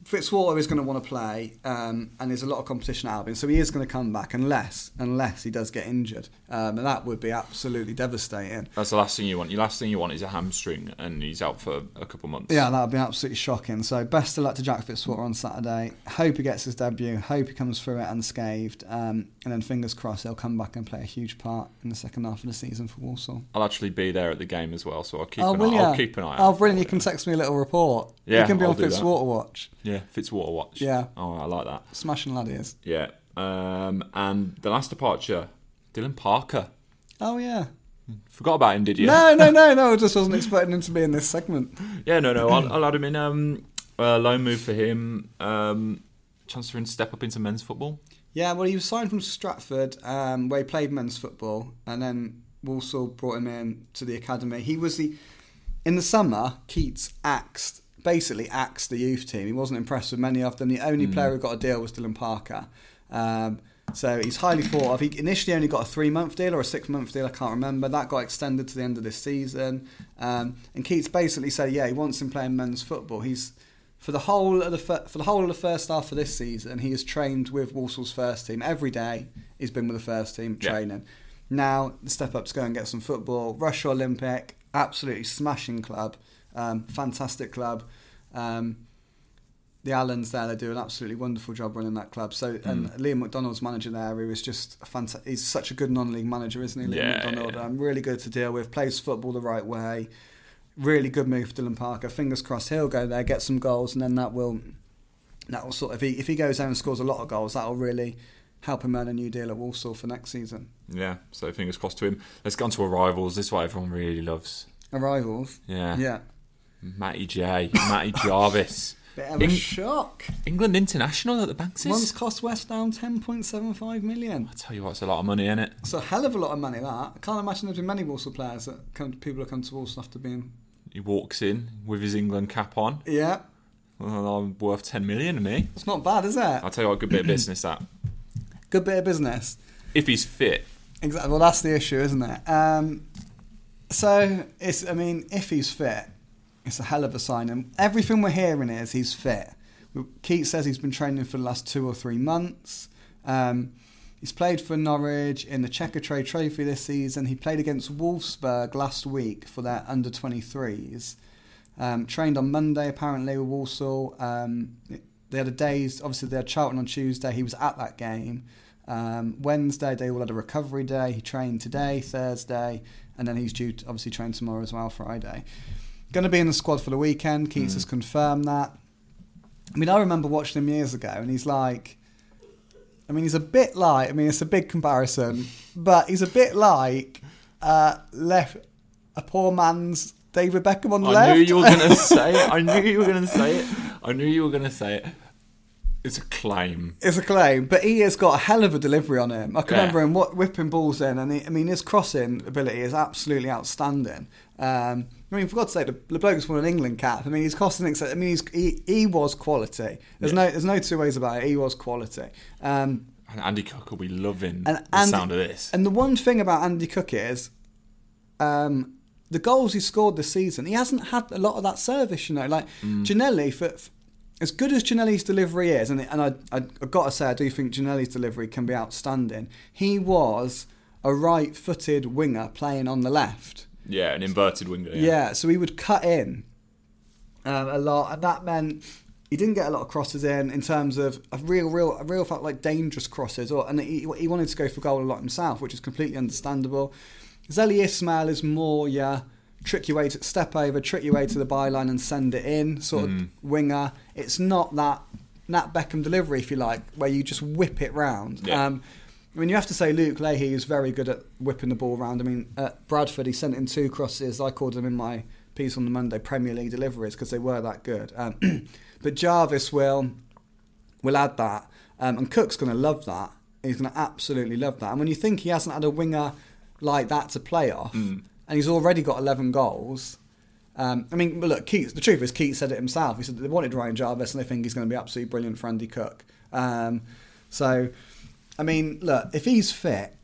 Fitzwater is going to want to play, um, and there's a lot of competition at Albion, so he is going to come back unless unless he does get injured, um, and that would be absolutely devastating. That's the last thing you want. Your last thing you want is a hamstring, and he's out for a couple months. Yeah, that would be absolutely shocking. So best of luck to Jack Fitzwater on Saturday. Hope he gets his debut. Hope he comes through it unscathed, um, and then fingers crossed he'll come back and play a huge part in the second half of the season for Walsall. I'll actually be there at the game as well, so I'll keep oh, an will eye. I'll keep an eye. Oh, brilliant! You can text me a little report. Yeah, you can be I'll on do that. Fitzwater watch. Yeah, Fitzwater watch. Yeah. Oh, I like that. Smashing lad is. Yeah. Um, and the last departure, Dylan Parker. Oh yeah. Forgot about him, did you? No, no, no, no. I just wasn't expecting him to be in this segment. Yeah, no, no. I'll, I'll add him in. Um, uh, loan move for him. Um, chance for him to step up into men's football. Yeah, well, he was signed from Stratford, um, where he played men's football, and then Walsall brought him in to the academy. He was the in the summer. Keates axed basically axed the youth team. He wasn't impressed with many of them. The only player who got a deal was Dylan Parker. Um, so he's highly thought of. He initially only got a three month deal or a six month deal, I can't remember. That got extended to the end of this season. Um, and Keates basically said, yeah, he wants him playing men's football. He's for the whole of the fir- for the whole of the first half of this season, he has trained with Walsall's first team every day. He's been with the first team Yeah. training. Now the step up to go and get some football. Rushall Olympic, absolutely smashing club, um, fantastic club. Um, the Allens there, they do an absolutely wonderful job running that club. So, and Liam McDonald's manager there, who is just a fanta- He's such a good non-league manager, isn't he, Liam Yeah, McDonald? yeah. Um, really good to deal with. Plays football the right way. Really good move for Dylan Parker. Fingers crossed he'll go there, get some goals, and then that will that will sort of if he if he goes there and scores a lot of goals, that will really help him earn a new deal at Walsall for next season. Yeah, so fingers crossed to him. Let's get on to arrivals. This is what everyone really loves. Arrivals, Yeah. yeah, Matty J, Matty Jarvis. bit of a Eng- shock. England international at the Banks. Once cost West Ham ten point seven five million. I tell you what, it's a lot of money, isn't it? It's a hell of a lot of money. That I can't imagine there's been many Walsall players that come, people have come to Walsall after being. He walks in with his England cap on. Yeah, Well, I'm worth 10 million to me. it's not bad, is it? I'll tell you what, good bit of business that. Good bit of business. If he's fit, Exactly. Well, that's the issue, isn't it? Um, so it's. I mean, if he's fit, it's a hell of a signing. Everything we're hearing is he's fit. Keates says he's been training for the last two or three months. Um, he's played for Norwich in the Checkatrade Trophy this season. He played against Wolfsburg last week for their under 23s. Um, trained on Monday apparently with Walsall. Um, they had a day's. Obviously, they had Charlton on Tuesday. He was at that game. Um, Wednesday, they all had a recovery day. He trained today, Thursday, and then he's due to obviously train tomorrow as well, Friday. Going to be in the squad for the weekend. Keates has confirmed that. I mean, I remember watching him years ago, and he's like, I mean, he's a bit like, I mean, it's a big comparison, but he's a bit like uh, left a poor man's David Beckham on the I left. I knew you were going to say it. I knew you were going to say it. I knew you were going to say it. It's a claim. It's a claim, but he has got a hell of a delivery on him. I can Yeah. remember him what, whipping balls in, and he, I mean his crossing ability is absolutely outstanding. Um, I mean, for God's sake, the, the bloke's won an England cap. I mean, he's costing. I mean, he's, he he was quality. There's Yeah. no there's no two ways about it. He was quality. Um, And Andy Cook will be loving and the Andy- sound of this. And the one thing about Andy Cook is, um, the goals he scored this season, he hasn't had a lot of that service. You know, like Mm. Ginnelly, for, for as good as Ginnelly's delivery is, and and I, I I've got to say I do think Ginnelly's delivery can be outstanding. He was a right-footed winger playing on the left. Yeah, an inverted winger. Yeah, Yeah. so he would cut in um, a lot, and that meant he didn't get a lot of crosses in in terms of a real, real, a real fact like dangerous crosses, or and he, he wanted to go for goal a lot himself, which is completely understandable. Zeli Ismail is more yeah, trick your way to step over, trick your way to the byline and send it in, sort of winger. It's not that Nat Beckham delivery, if you like, where you just whip it round. Yeah. Um, I mean, you have to say Luke Leahy is very good at whipping the ball around. I mean, at Bradford, he sent in two crosses. I called them in my piece on the Monday Premier League deliveries because they were that good. Um, but Jarvis will will add that, um, and Cook's going to love that. He's going to absolutely love that. And when you think he hasn't had a winger like that to play off, and he's already got 11 goals. Um, I mean, look, Keates, the truth is, Keith said it himself. He said they wanted Ryan Jarvis and they think he's going to be absolutely brilliant for Andy Cook. Um, so, I mean, look, if he's fit,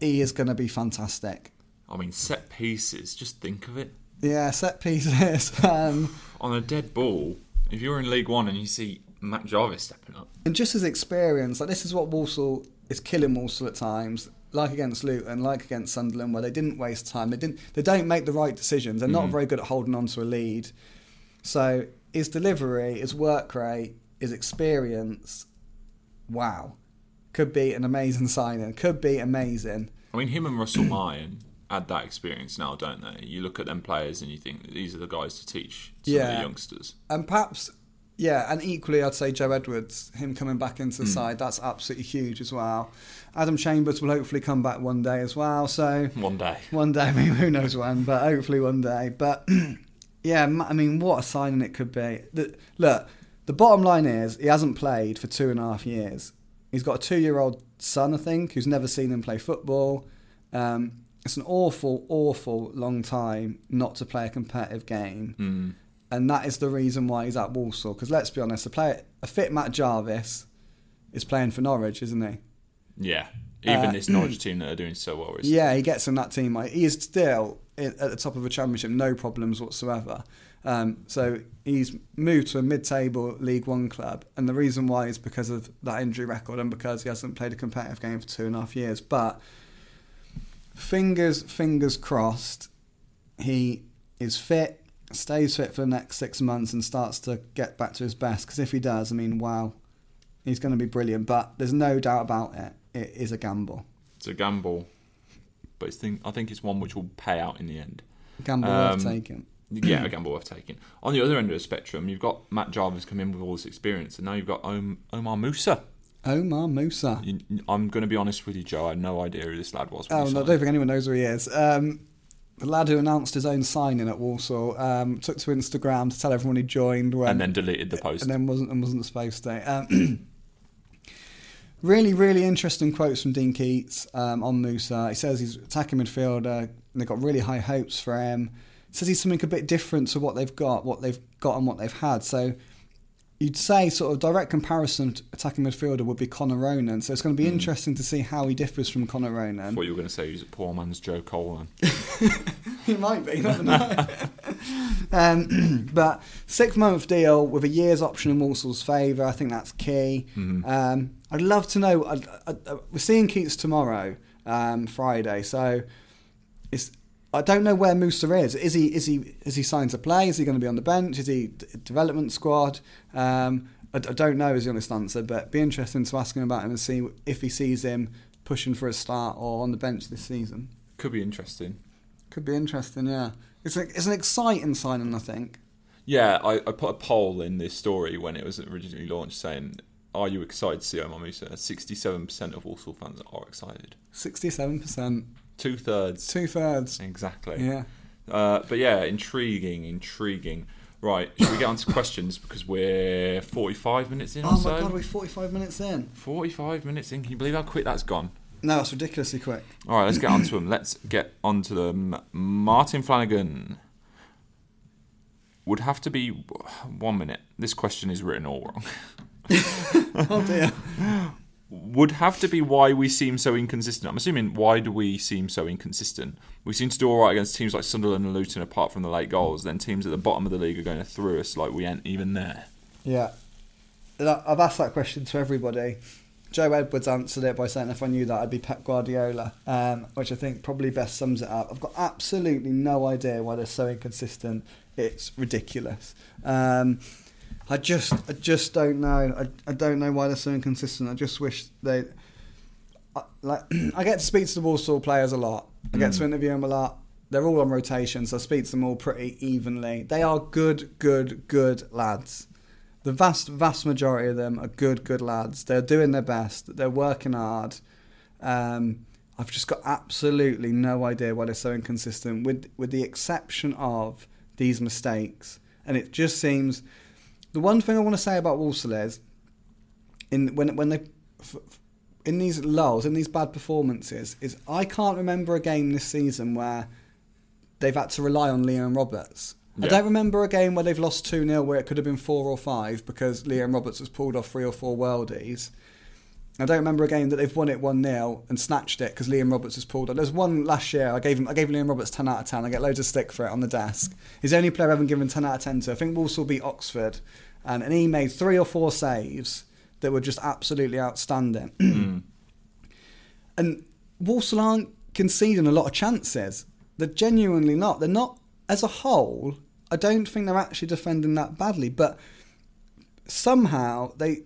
he is going to be fantastic. I mean, set pieces. Just think of it. Yeah, set pieces. Um, On a dead ball, if you're in League One and you see Matt Jarvis stepping up, and just his experience, like this is what Walsall is killing Walsall at times, like against Luton, like against Sunderland, where they didn't waste time. They didn't. They don't make the right decisions. They're not very good at holding on to a lead. So his delivery, his work rate, his experience, wow, could be an amazing signing. Could be amazing. I mean, him and Russell Martin add that experience now, don't they? You look at them players and you think these are the guys to teach some of the youngsters. And perhaps, yeah, and equally, I'd say Joe Edwards, him coming back into the hmm. side, that's absolutely huge as well. Adam Chambers will hopefully come back one day as well. So One day. one day, I mean, who knows when, but hopefully one day. But yeah, I mean, what a signing it could be. The, look, the bottom line is he hasn't played for two and a half years. He's got a two-year-old son, I think, who's never seen him play football. Um, it's an awful, awful long time not to play a competitive game Mm. and that is the reason why he's at Walsall. Because let's be honest, a player, a fit Matt Jarvis is playing for Norwich, isn't he? Yeah. Even Uh, this Norwich team that are doing so well recently. Yeah, he gets in that team. Like, he is still at the top of a championship, no problems whatsoever. Um, so he's moved to a mid-table League One club, and the reason why is because of that injury record and because he hasn't played a competitive game for two and a half years. But fingers, fingers crossed, he is fit, stays fit for the next six months, and starts to get back to his best. Because if he does, I mean, wow, he's going to be brilliant. But there's no doubt about it; it is a gamble. It's a gamble. But it's think, I think it's one which will pay out in the end. Gamble worth Um, taking. Yeah, a gamble worth taking. On the other end of the spectrum, you've got Matt Jarvis come in with all this experience, and now you've got Om- Omar Musa. Omar Musa. You, I'm going to be honest with you, Joe. I had no idea who this lad was. Oh, no, I don't think anyone knows who he is. Um, the lad who announced his own signing at Walsall um, took to Instagram to tell everyone he joined when, and then deleted the post. and then wasn't and wasn't supposed to. Um, really, really interesting quotes from Dean Keates um, on Musa. He says he's attacking midfielder. And they've got really high hopes for him. He says he's something a bit different to what they've got, what they've got, and what they've had. So you'd say sort of direct comparison to attacking midfielder would be Connor Ronan. So it's going to be interesting to see how he differs from Connor I Ronan. thought you were going to say he's a poor man's Joe Cole. Then. He might be, never know. um, but six month deal with a year's option in Walsall's favour. I think that's key. Um, I'd love to know. I, I, I, we're seeing Keates tomorrow, um, Friday. So it's. I don't know where Musa is. Is he? Is he? Is he signed to play? Is he going to be on the bench? Is he d- development squad? Um, I, I don't know. Is the honest answer, but be interesting to ask him about him and see if he sees him pushing for a start or on the bench this season. Could be interesting. Could be interesting, yeah. It's a, it's an exciting signing, I think. Yeah, I, I put a poll in this story when it was originally launched saying, Are you excited to see Omar Musa? 67% of Walsall fans are excited. Sixty-seven percent, Two thirds. two thirds. Exactly. Yeah. Uh, but yeah, intriguing, intriguing. Right, should we get on to questions because we're 45 minutes in Oh my so? god, we're forty-five minutes in. 45 minutes in. Can you believe how quick that's gone? No, it's ridiculously quick. All right, let's get on to them. Let's get on to them. Martin Flanagan would have to be one minute. This question is written all wrong. Oh dear. Would have to be why we seem so inconsistent. I'm assuming why do we seem so inconsistent? We seem to do all right against teams like Sunderland and Luton, apart from the late goals. Then teams at the bottom of the league are going to through us like we ain't even there. Yeah. I've asked that question to everybody. Joe Edwards answered it by saying if I knew that I'd be Pep Guardiola, um, which I think probably best sums it up. I've got absolutely no idea why they're so inconsistent. It's ridiculous. Um, I just, I just don't know. I, I don't know why they're so inconsistent. I just wish they, I, like, I get to speak to the Walsall players a lot. I get to interview them a lot. They're all on rotation, so I speak to them all pretty evenly. They are good, good, good lads. the vast vast majority of them are good good lads. They're doing their best. They're working hard. Um, I've just got absolutely no idea why they're so inconsistent, with with the exception of these mistakes. And it just seems the one thing I want to say about Walsall is in when when they in these lulls, in these bad performances, is I can't remember a game this season where they've had to rely on Liam Roberts. I don't remember a game where they've lost 2 0 where it could have been 4 or 5 because Liam Roberts has pulled off 3 or 4 worldies. I don't remember a game that they've won it 1 0 and snatched it because Liam Roberts has pulled off. There's one last year, I gave him, I gave Liam Roberts 10 out of 10. I get loads of stick for it on the desk. He's the only player I've ever given 10 out of 10 to. I think Walsall beat Oxford and, and he made 3 or 4 saves that were just absolutely outstanding. Mm. And Walsall aren't conceding a lot of chances. They're genuinely not. They're not, as a whole, I don't think they're actually defending that badly. But somehow, they.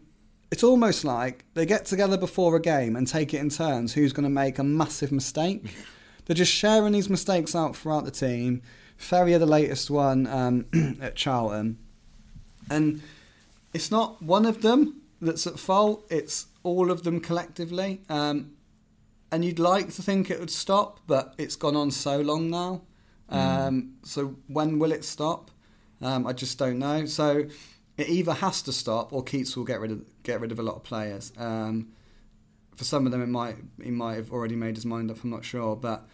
It's almost like they get together before a game and take it in turns who's going to make a massive mistake. They're just sharing these mistakes out throughout the team. Ferrier, the latest one um, at Charlton. And it's not one of them that's at fault, it's all of them collectively. Um, and you'd like to think it would stop, but it's gone on so long now. Um, So when will it stop? Um, I just don't know. So it either has to stop, or Keates will get rid of get rid of a lot of players. Um, for some of them, it might he might have already made his mind up. I'm not sure, but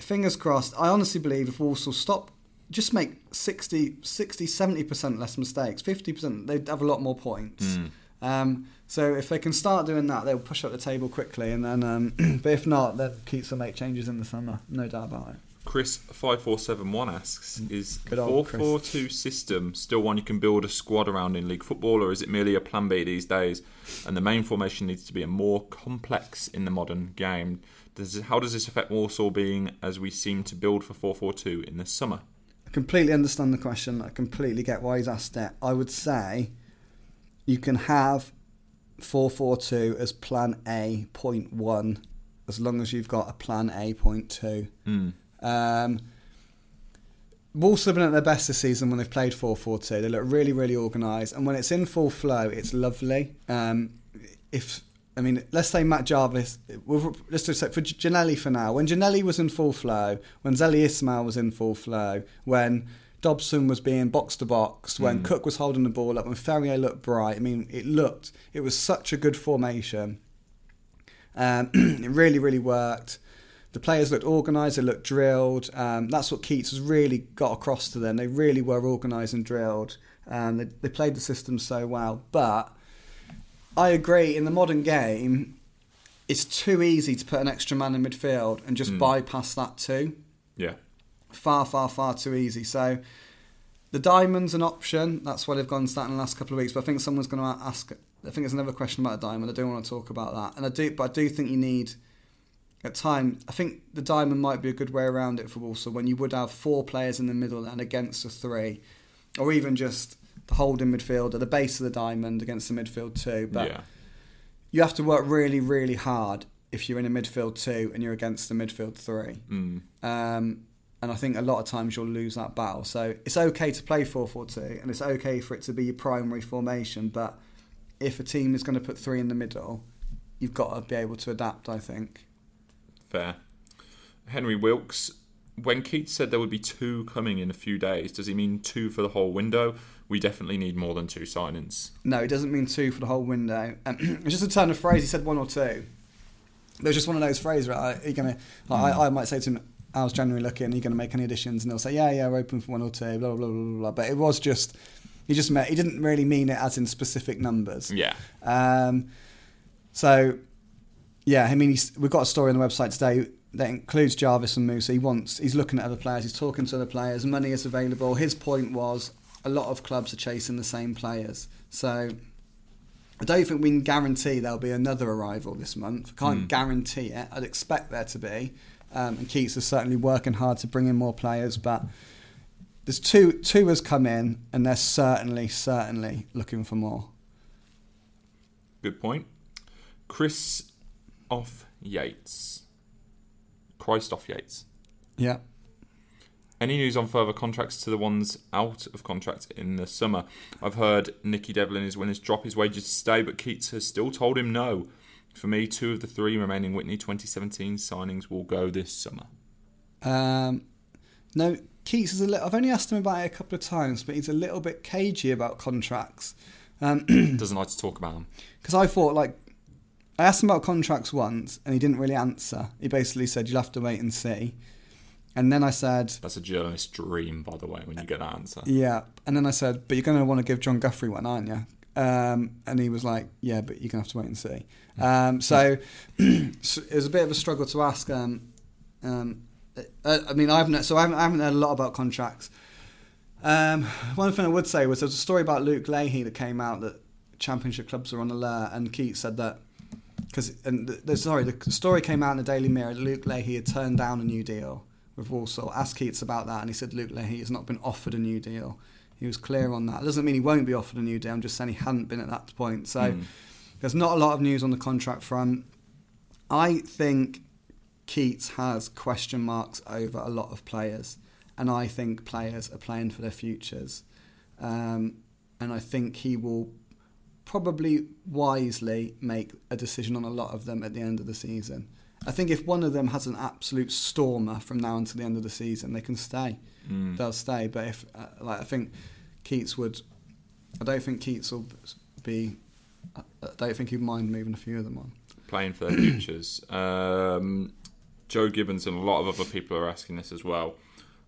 fingers crossed. I honestly believe if Walsall stop, just make 60, 60 70% less mistakes, 50%, they'd have a lot more points. Um, so if they can start doing that, they'll push up the table quickly. And then, um, but if not, then Keates will make changes in the summer, no doubt about it. Chris five four seven one asks: Is the old four four two system still one you can build a squad around in league football, or is it merely a plan B these days? And the main formation needs to be a more complex in the modern game. Does how does this affect Walsall being as we seem to build for four four two in the summer? I completely understand the question. I completely get why he's asked it. I would say you can have 442 as plan A point one as long as you've got a plan A point two. Mm. Um, Walsall have been at their best this season when they've played 4-4-2. They look really, really organised, and when it's in full flow, it's lovely. Um, if I mean, let's say Matt Jarvis, we'll, let's just say for Ginnelly for now. When Ginnelly was in full flow, when Zeli Ismail was in full flow, when Dobson was being box to box, when Cook was holding the ball up, when Ferrier looked bright. I mean, it looked, it was such a good formation. Um, it really, really worked. The players looked organised, they looked drilled. Um, that's what Keates has really got across to them. They really were organised and drilled. Um, they, they played the system so well. But I agree, in the modern game, it's too easy to put an extra man in midfield and just hmm. bypass that too. Yeah. Far, far, far too easy. So the diamond's an option. That's why they've gone to that in the last couple of weeks. But I think someone's going to ask. I think there's another question about a diamond. I don't want to talk about that. And I do, but I do think you need at time. I think the diamond might be a good way around it for Walsall when you would have four players in the middle and against the three, or even just the holding midfield at the base of the diamond against the midfield two. But yeah. you have to work really, really hard if you're in a midfield two and you're against the midfield three. Mm. Um, and I think a lot of times you'll lose that battle. So it's okay to play 4 4 2 and it's okay for it to be your primary formation. But if a team is going to put three in the middle, you've got to be able to adapt, I think. Fair. Henry Wilkes, when Keates said there would be two coming in a few days, does he mean two for the whole window? We definitely need more than two signings. No, it doesn't mean two for the whole window. Um, it's just a turn of phrase. He said one or two. There's just one of those phrases, right? Are you gonna, like, I, I might say to him, how's January looking? Are you going to make any additions? And they'll say, yeah, yeah, we're open for one or two, blah, blah, blah, blah, blah. But it was just, he just meant, he didn't really mean it as in specific numbers. Yeah. Um, so, yeah, I mean, he's, we've got a story on the website today that includes Jarvis and Musa. He wants, he's looking at other players, he's talking to other players, money is available. His point was a lot of clubs are chasing the same players. So, I don't think we can guarantee there'll be another arrival this month. Can't guarantee it. I'd expect there to be. Um, and Keates is certainly working hard to bring in more players, but there's two two has come in, and they're certainly certainly looking for more. Good point. Chris off Yates. Christ off Yates. Yeah. Any news on further contracts to the ones out of contract in the summer? I've heard Nicky Devlin is willing to drop his wages to stay, but Keates has still told him no. For me, two of the three remaining Whitney 2017 signings will go this summer. Um, no, Keates is a little. I've only asked him about it a couple of times, but he's a little bit cagey about contracts. Um, Doesn't like to talk about them. Because I thought, like, I asked him about contracts once, and he didn't really answer. He basically said, "You'll have to wait and see." And then I said, That's a journalist's dream, by the way, when you get that answer. "Yeah." And then I said, "But you're going to want to give Jon Guthrie one, aren't you?" Um, and he was like, "Yeah, but you're going to have to wait and see." Um, so it was a bit of a struggle to ask. Um, um, uh, I mean, I haven't. So I haven't, I haven't heard a lot about contracts. Um, one thing I would say was there was a story about Luke Leahy that came out that championship clubs are on alert, and Keates said that because and the, the, sorry, the story came out in the Daily Mirror. Luke Leahy had turned down a new deal with Walsall. Asked Keates about that, and he said Luke Leahy has not been offered a new deal. He was clear on that. It doesn't mean he won't be offered a new deal. I'm just saying he hadn't been at that point. So Mm. there's not a lot of news on the contract front. I think Keates has question marks over a lot of players, and I think players are playing for their futures. Um, and I think he will probably wisely make a decision on a lot of them at the end of the season. I think if one of them has an absolute stormer from now until the end of the season, they can stay. Mm. They'll stay. But if, uh, like, I think Keates would, I don't think Keates will be. I I don't think he'd mind moving a few of them on. Playing for their futures. Um, Joe Gibbons and a lot of other people are asking this as well.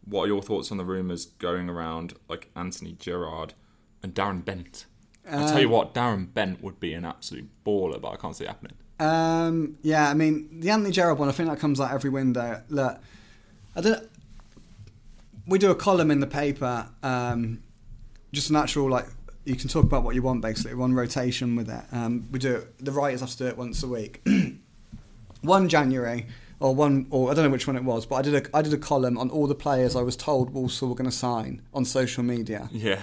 What are your thoughts on the rumours going around, like Anthony Gerrard and Darren Bent? I'll tell you Um, what, Darren Bent would be an absolute baller, but I can't see it happening. Um, yeah, I mean the Anthony Gerrard one. I think that comes out every window. Look, I don't. We do a column in the paper, um, just a natural like you can talk about what you want basically. We're on rotation with it. Um, we do it, the writers have to do it once a week. one January or one or I don't know which one it was, but I did a I did a column on all the players I was told Walsall were going to sign on social media. Yeah.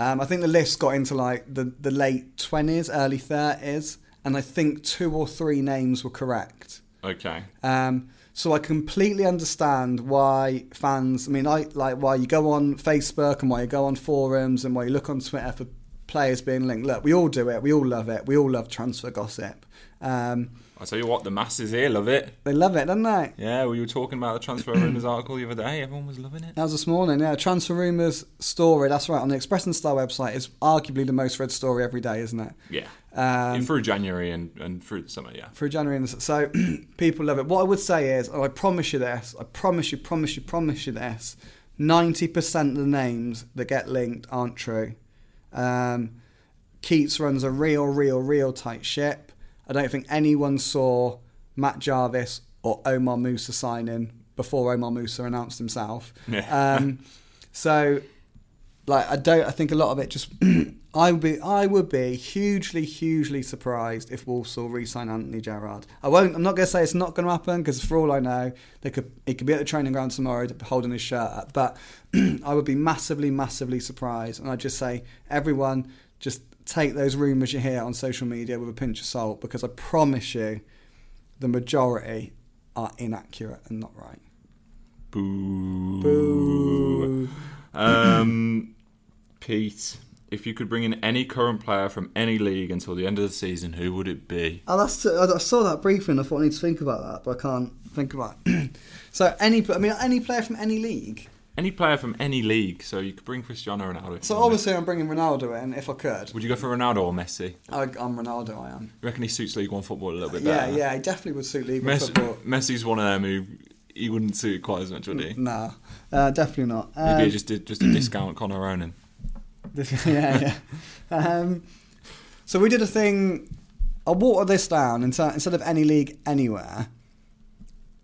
Um, I think the list got into like the, the late 20s, early 30s, and I think two or three names were correct. Okay. Um, so I completely understand why fans, I mean, I like why you go on Facebook and why you go on forums and why you look on Twitter for players being linked. Look, we all do it, we all love it, we all love transfer gossip. Um, I'll tell you what, the masses here love it. they love it, don't they? Yeah, we were talking about the transfer rumours article the other day. Everyone was loving it. That was this morning, yeah. Transfer rumours story, that's right, on the Express and Star website is arguably the most read story every day, isn't it? Yeah. Um, through January and, and through the summer, yeah. through January. And so people love it. What I would say is, and I promise you this, I promise you, promise you, promise you this, 90% of the names that get linked aren't true. Um, Keates runs a real, real, real tight ship. I don't think anyone saw Matt Jarvis or Omar Musa signing before Omar Musa announced himself. Yeah. Um, so, like, I don't. I think a lot of it just. I would be. I would be hugely, hugely surprised if Walsall re-sign Anthony Gerrard. I won't. I'm not going to say it's not going to happen because for all I know, they could. He could be at the training ground tomorrow holding his shirt up. But I would be massively, massively surprised. And I'd just say, everyone, just take those rumours you hear on social media with a pinch of salt because I promise you, the majority are inaccurate and not right. Boo. Boo. Um, Pete, if you could bring in any current player from any league until the end of the season, who would it be? Oh, that's I saw that briefly and I thought I need to think about that, but I can't think about it. so any, I mean, any player from any league. Any player from any league, so you could bring Cristiano Ronaldo. So obviously I'm bringing Ronaldo in if I could. would you go for Ronaldo or Messi? I, I'm Ronaldo. I am. You reckon he suits League One football a little bit Yeah, better? yeah, yeah, he definitely would suit League One Messi, football. Messi's one of them who he wouldn't suit quite as much, would he? No, uh, definitely not. Maybe Um, just a, just a discount Connor Ronan. This- yeah, yeah. Um, so we did a thing. I'll water this down instead of any league anywhere.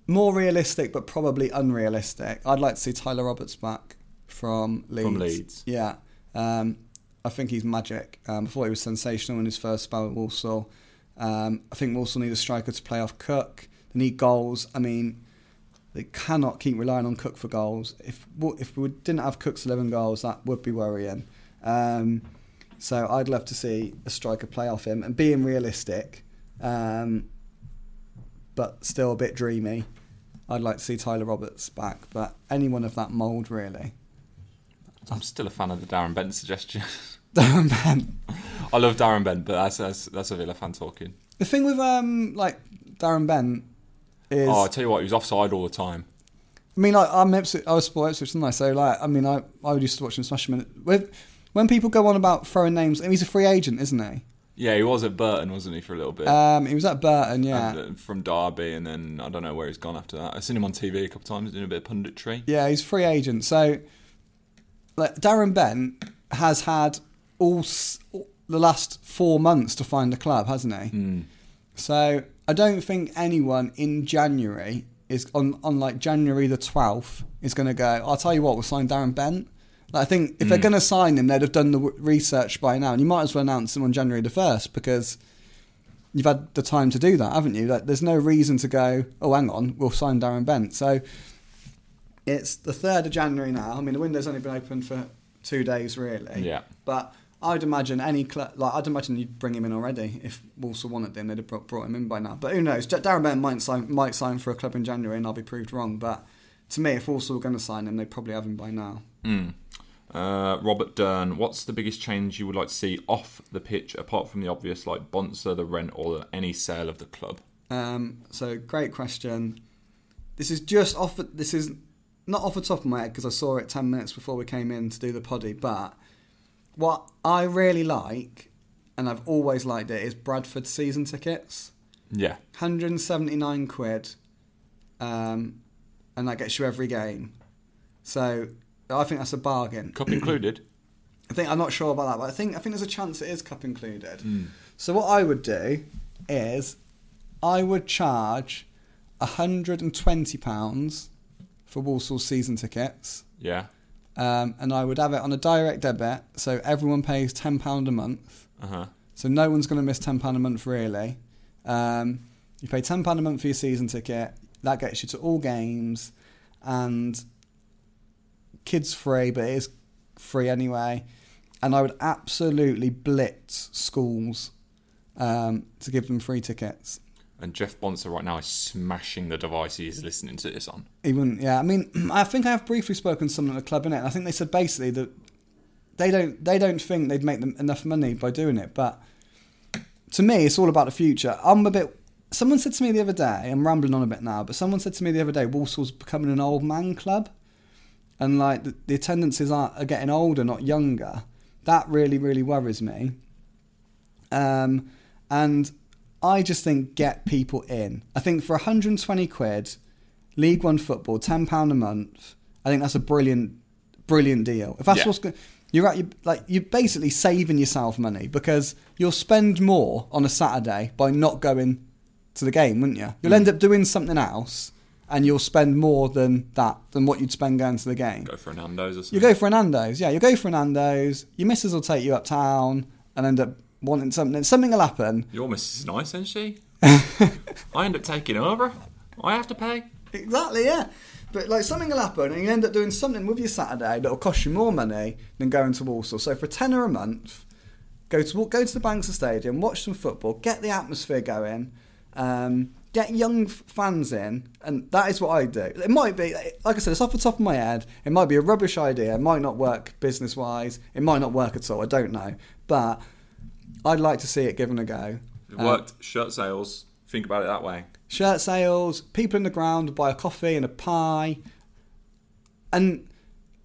More realistic, but probably unrealistic. I'd like to see Tyler Roberts back from Leeds. From Leeds. yeah. Um, I think he's magic. Um, I thought he was sensational in his first spell at Walsall. Um, I think Walsall need a striker to play off Cook. They need goals. I mean, they cannot keep relying on Cook for goals. If if we didn't have Cook's 11 goals, that would be worrying. Um, so I'd love to see a striker play off him and being realistic, um, but still a bit dreamy. I'd like to see Tyler Roberts back, but anyone of that mould really. I'm still a fan of the Darren Bent suggestion. Darren Bent. I love Darren Bent, but that's that's, that's a Villa fan talking. The thing with um like Darren Bent is, Oh, I tell you what, he was offside all the time. I mean, like I'm Ipswich, I was sport Ipswich, didn't I? So like, I mean, I I used to watch him smash him. When when people go on about throwing names, I mean, he's a free agent, isn't he? Yeah, he was at Burton, wasn't he, for a little bit? Um, he was at Burton, yeah. And, uh, from Derby, and then I don't know where he's gone after that. I've seen him on TV a couple of times doing a bit of punditry. Yeah, he's free agent. So, like Darren Bent has had all, s- all the last four months to find a club, hasn't he? Mm. So I don't think anyone in January is on on like January the twelfth is going to go. I'll tell you what, we'll sign Darren Bent. Like, I think if they're going to sign him, they'd have done the research by now, and you might as well announce him on January the first because you've had the time to do that, haven't you? Like, there's no reason to go. Oh, hang on, we'll sign Darren Bent. So it's the third of January now. I mean, the window's only been open for two days, really. Yeah. But I'd imagine any cl- like I'd imagine you'd bring him in already if Walsall wanted him. They'd have brought, brought him in by now. But who knows? Darren Bent might sign might sign for a club in January, and I'll be proved wrong. But to me, if Walsall were going to sign him, they'd probably have him by now. Mm. Uh, Robert Dern, what's the biggest change you would like to see off the pitch, apart from the obvious, like Bonser, the rent, or any sale of the club? Um, so great question. This is just off. This is not off the top of my head because I saw it ten minutes before we came in to do the poddy. But what I really like, and I've always liked it, is Bradford season tickets. Yeah. 179 quid, um, and that gets you every game. So I think that's a bargain. Cup included? I think I'm not sure about that, but I think I think there's a chance it is cup included. So what I would do is I would charge 120 pounds for Walsall season tickets, Yeah. um, and I would have it on a direct debit, so everyone pays ten pound a month. Uh huh. So no one's going to miss ten pound a month really. Um, you pay ten pound a month for your season ticket. That gets you to all games, and kids free, but it is free anyway. And I would absolutely blitz schools um, to give them free tickets. And Jeff Bonser right now is smashing the device he's listening to this on. Even yeah, I mean, I think I have briefly spoken to someone at the club in it, and I think they said basically that they don't they don't think they'd make them enough money by doing it. But to me, it's all about the future. I'm a bit. Someone said to me the other day, I'm rambling on a bit now, but someone said to me the other day, Walsall's becoming an old man club, and like the, the attendances are, are getting older, not younger. That really, really worries me. Um, and I just think get people in. I think for 120 quid, League One football, ten pound a month. I think that's a brilliant, brilliant deal. If that's Yeah. what's going, you're at, you like you're basically saving yourself money because you'll spend more on a Saturday by not going to the game, wouldn't you? You'll end up doing something else, and you'll spend more than that than what you'd spend going to the game. Go for a Nando's or something. You go for an Nando's, yeah. You go for an Nando's. Your missus will take you uptown and end up wanting something. Something will happen. Your missus is nice, isn't she? I end up taking over. I have to pay. Exactly, yeah. But like something will happen, and you end up doing something with your Saturday that'll cost you more money than going to Walsall. So for a tenner a month, go to go to the Banks's Stadium, watch some football, get the atmosphere going, um, get young fans in, and that is what I do. It might be, like I said, it's off the top of my head. It might be a rubbish idea. It might not work business wise. It might not work at all. I don't know, but I'd like to see it given a go. It worked. Shirt sales. Think about it that way. shirt sales, people in the ground buy a coffee and a pie. And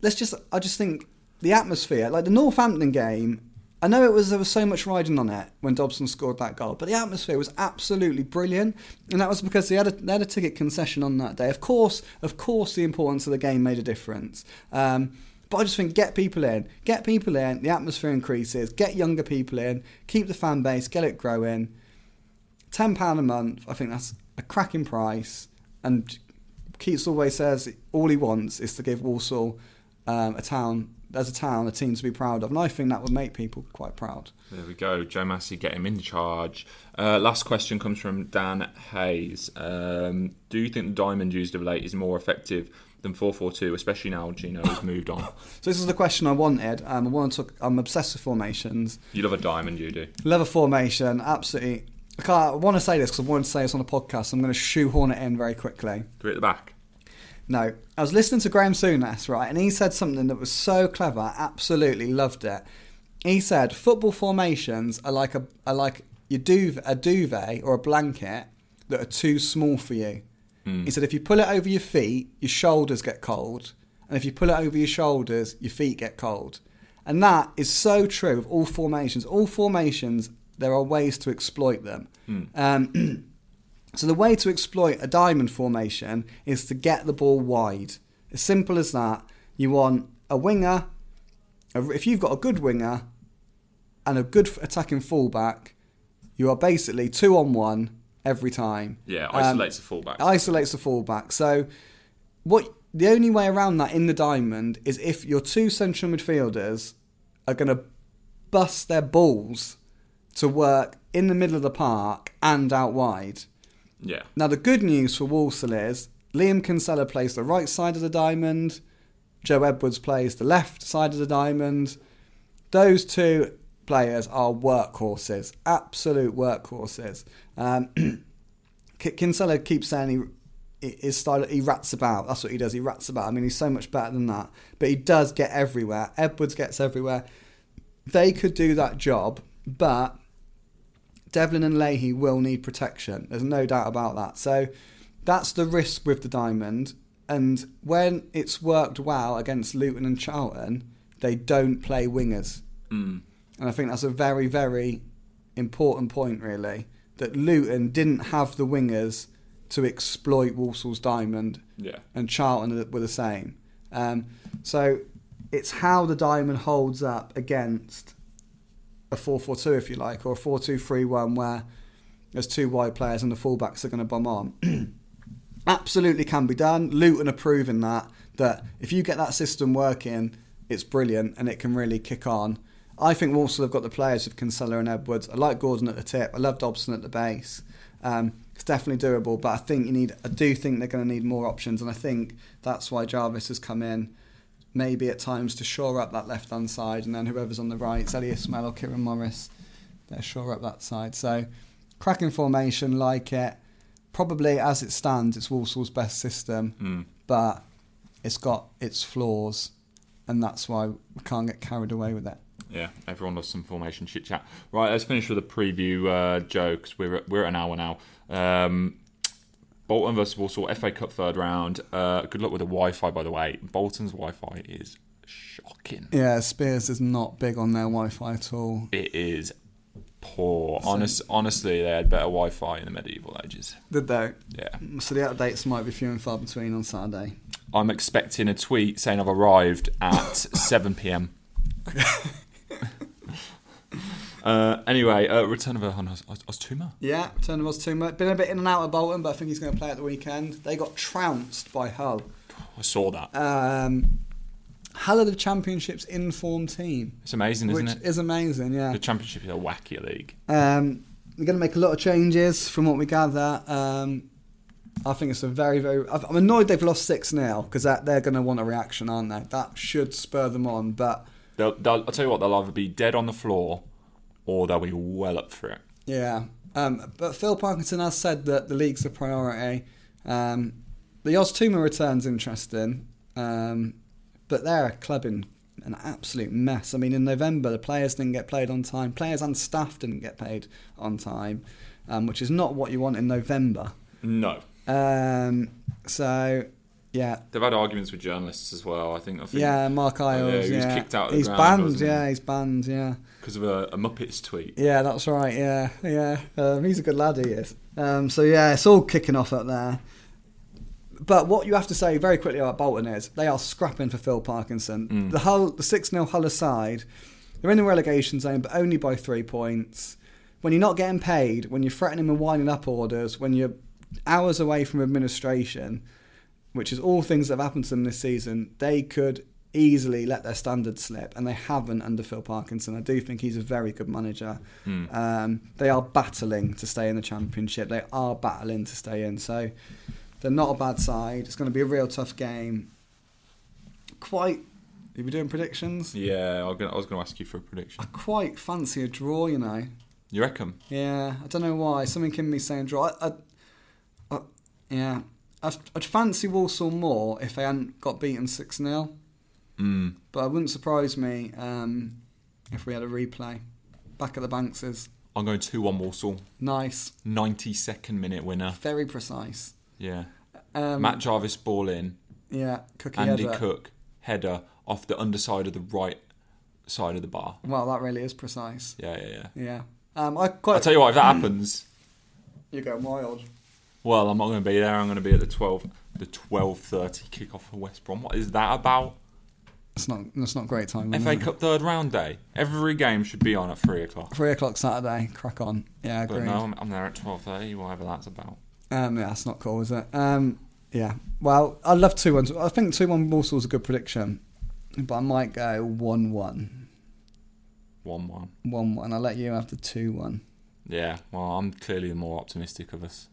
let's just, I just think the atmosphere, like the Northampton game, I know it was there was so much riding on it when Dobson scored that goal, but the atmosphere was absolutely brilliant, and that was because they had a, they had a ticket concession on that day. Of course, of course, the importance of the game made a difference. Um, but I just think get people in, get people in, the atmosphere increases, get younger people in, keep the fan base, get it growing. ten pound a month. I think that's a cracking price. And Keates always says all he wants is to give Walsall um, a town as a town a team to be proud of, and I think that would make people quite proud. There we go. Joe Masi, get him in charge. Uh, last question comes from Dan Hayes. Um, do you think the diamond used of late is more effective than 442, especially now Gino has moved on? So this is the question I wanted. Um, I want to. Talk, I'm obsessed with formations. You love a diamond, you do. Love a formation. Absolutely I, can't, I want to say this because I wanted to say this on the podcast. So I'm going to shoehorn it in very quickly. Three at the back. No, I was listening to Graham Souness, right, and he said something that was so clever. I absolutely loved it. He said football formations are like a are like your duvet, a duvet or a blanket that are too small for you. He said if you pull it over your feet, your shoulders get cold, and if you pull it over your shoulders, your feet get cold. And that is so true of all formations. All formations, there are ways to exploit them. Um, so the way to exploit a diamond formation is to get the ball wide. As simple as that. You want a winger. If you've got a good winger and a good attacking fullback, you are basically two on one every time. Yeah, Um, isolates the fullback. isolates the fullback. So what the only way around that in the diamond is if your two central midfielders are going to bust their balls to work in the middle of the park and out wide. Yeah. Now the good news for Walsall is Liam Kinsella plays the right side of the diamond, Joe Edwards plays the left side of the diamond. Those two players are workhorses, absolute workhorses. Um, Kinsella keeps saying he his style he rats about. That's what he does. He rats about. I mean, he's so much better than that. But he does get everywhere. Edwards gets everywhere. They could do that job, but Devlin and Leahy will need protection. There's no doubt about that. So that's the risk with the diamond. And when it's worked well against Luton and Charlton, they don't play wingers. Mm. And I think that's a very, very important point, really, that Luton didn't have the wingers to exploit Walsall's diamond, Yeah. and Charlton were the same. Um, so it's how the diamond holds up against a 4 4 2, if you like, or a 4 2 3 1, where there's two wide players and the fullbacks are going to bomb on. Absolutely can be done. Luton are proving that, that if you get that system working, it's brilliant and it can really kick on. I think Walsall have got the players of Kinsella and Edwards. I like Gordon at the tip. I love Dobson at the base. Um, it's definitely doable, but I think you need. I do think they're going to need more options, and I think that's why Jarvis has come in. Maybe at times to shore up that left hand side, and then whoever's on the right, it's Zeli Ismail or Kieran Morris, they'll shore up that side. So, cracking formation, like it. Probably as it stands, it's Walsall's best system, Mm. but it's got its flaws, and that's why we can't get carried away with it. Yeah, everyone loves some formation chit chat. Right, let's finish with a preview, uh, Joe, because we're, at- we're at an hour now. Um, Bolton versus Walsall, FA Cup third round. Uh, good luck with the Wi Fi, by the way. Bolton's Wi Fi is shocking. Yeah, Spiers is not big on their Wi-Fi at all. It is poor. Honest, honestly, they had better Wi Fi in the medieval ages. Did they? Yeah. So the updates might be few and far between on Saturday. I'm expecting a tweet saying I've arrived at 7 pm. uh, anyway, uh, return of Oztumer. Yeah, was too much. Been a bit in and out of Bolton, but I think he's going to play at the weekend. They got trounced by Hull. I saw that. Um, Hull are the Championship's inform team, It's amazing, isn't which it? is amazing. Yeah. The Championship is a wacky league. Um, they're going to make a lot of changes from what we gather. Um, I think it's a very, very. I'm annoyed they've lost 6 0 because they're going to want a reaction, aren't they? That should spur them on. But They'll, they'll, I'll tell you what, they'll either be dead on the floor or they'll be well up for it. yeah. Um, but Phil Parkinson has said that the league's a priority. Um, the Oztumer return's interesting, um, but they're a club in an absolute mess. I mean, in November, the players didn't get paid on time. Players and staff didn't get paid on time, um, which is not what you want in November. No. Um, so, yeah, They've had arguments with journalists as well. I think. I think yeah, Mark Oh, yeah, he was yeah, kicked out of the he's ground, banned. wasn't he? Yeah, he's banned. Yeah. Because of a, a Muppets tweet. Yeah, that's right. Yeah, yeah. Um, he's a good lad. He is. Um, so yeah, it's all kicking off up there. But what you have to say very quickly about Bolton is they are scrapping for Phil Parkinson. Mm. The Hull, the six 0 Hull aside, they're in the relegation zone, but only by three points. When you're not getting paid, when you're threatening and winding up orders, when you're hours away from administration, which is all things that have happened to them this season, they could easily let their standards slip, and they haven't under Phil Parkinson. I do think he's a very good manager. Hmm. Um, they are battling to stay in the championship. They are battling to stay in. So they're not a bad side. It's going to be a real tough game. Quite. Are we doing predictions? Yeah, I was gonna, I was going to ask you for a prediction. I quite fancy a draw. You know. You reckon? Yeah, I don't know why. Something in me saying draw. I, I, I, yeah, I'd, I'd fancy Walsall more if they hadn't got beaten 6 0. Mm. But it wouldn't surprise me um, if we had a replay. Back at the Banks's. I'm going 2 1 Walsall. Nice. 92nd minute winner. Very precise. Yeah. Um, Matt Jarvis ball in. Yeah, Cookie Andy header. Cook header off the underside of the right side of the bar. Well, that really is precise. Yeah, yeah, yeah. Yeah. Um, I quite. I'll tell you what, if that happens, You're going wild. well, I'm not going to be there. I'm going to be at the 12, the 12.30 kick-off for West Brom. What is that about? It's not. It's not great time. FA it? Cup third round day. Every game should be on at 3 o'clock. Three o'clock Saturday. Crack on. Yeah, But agreed. no, I'm, I'm there at 12.30, whatever that's about. Um, yeah, that's not cool, is it? Um, yeah. Well, I love two one. I think two one Walsall's a good prediction, but I might go one one. 1-1. One one. I'll let you have the two one. Yeah, well, I'm clearly the more optimistic of us.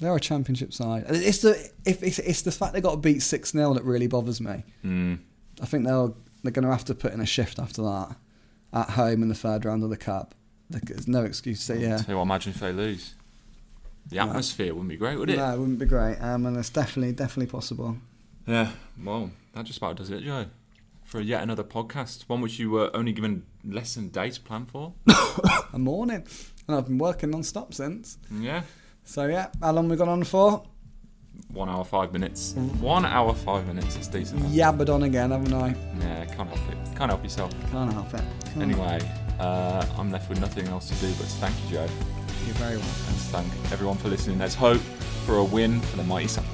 They're a championship side. It's the if it's, it's the fact they got to beat six 0 that really bothers me. Mm. I think they'll they're going to have to put in a shift after that at home in the third round of the cup. There's no excuse to yeah. You imagine if they lose. The No. atmosphere wouldn't be great, would it? No, it wouldn't be great. Um, and it's definitely definitely possible. Yeah, well, that just about does it, Joe. For yet another podcast, one which you were only given less than a day to plan for. A morning, and I've been working non-stop since. Yeah, So yeah, how long we gone on for? One hour five minutes. One hour five minutes. It's decent. Yabbered on again, haven't I? Yeah, can't help it. Can't help yourself. Can't help it. Can't. Anyway, uh, I'm left with nothing else to do but to thank you, Joe, You're very welcome. and thank everyone for listening. There's hope for a win for the mighty Suns.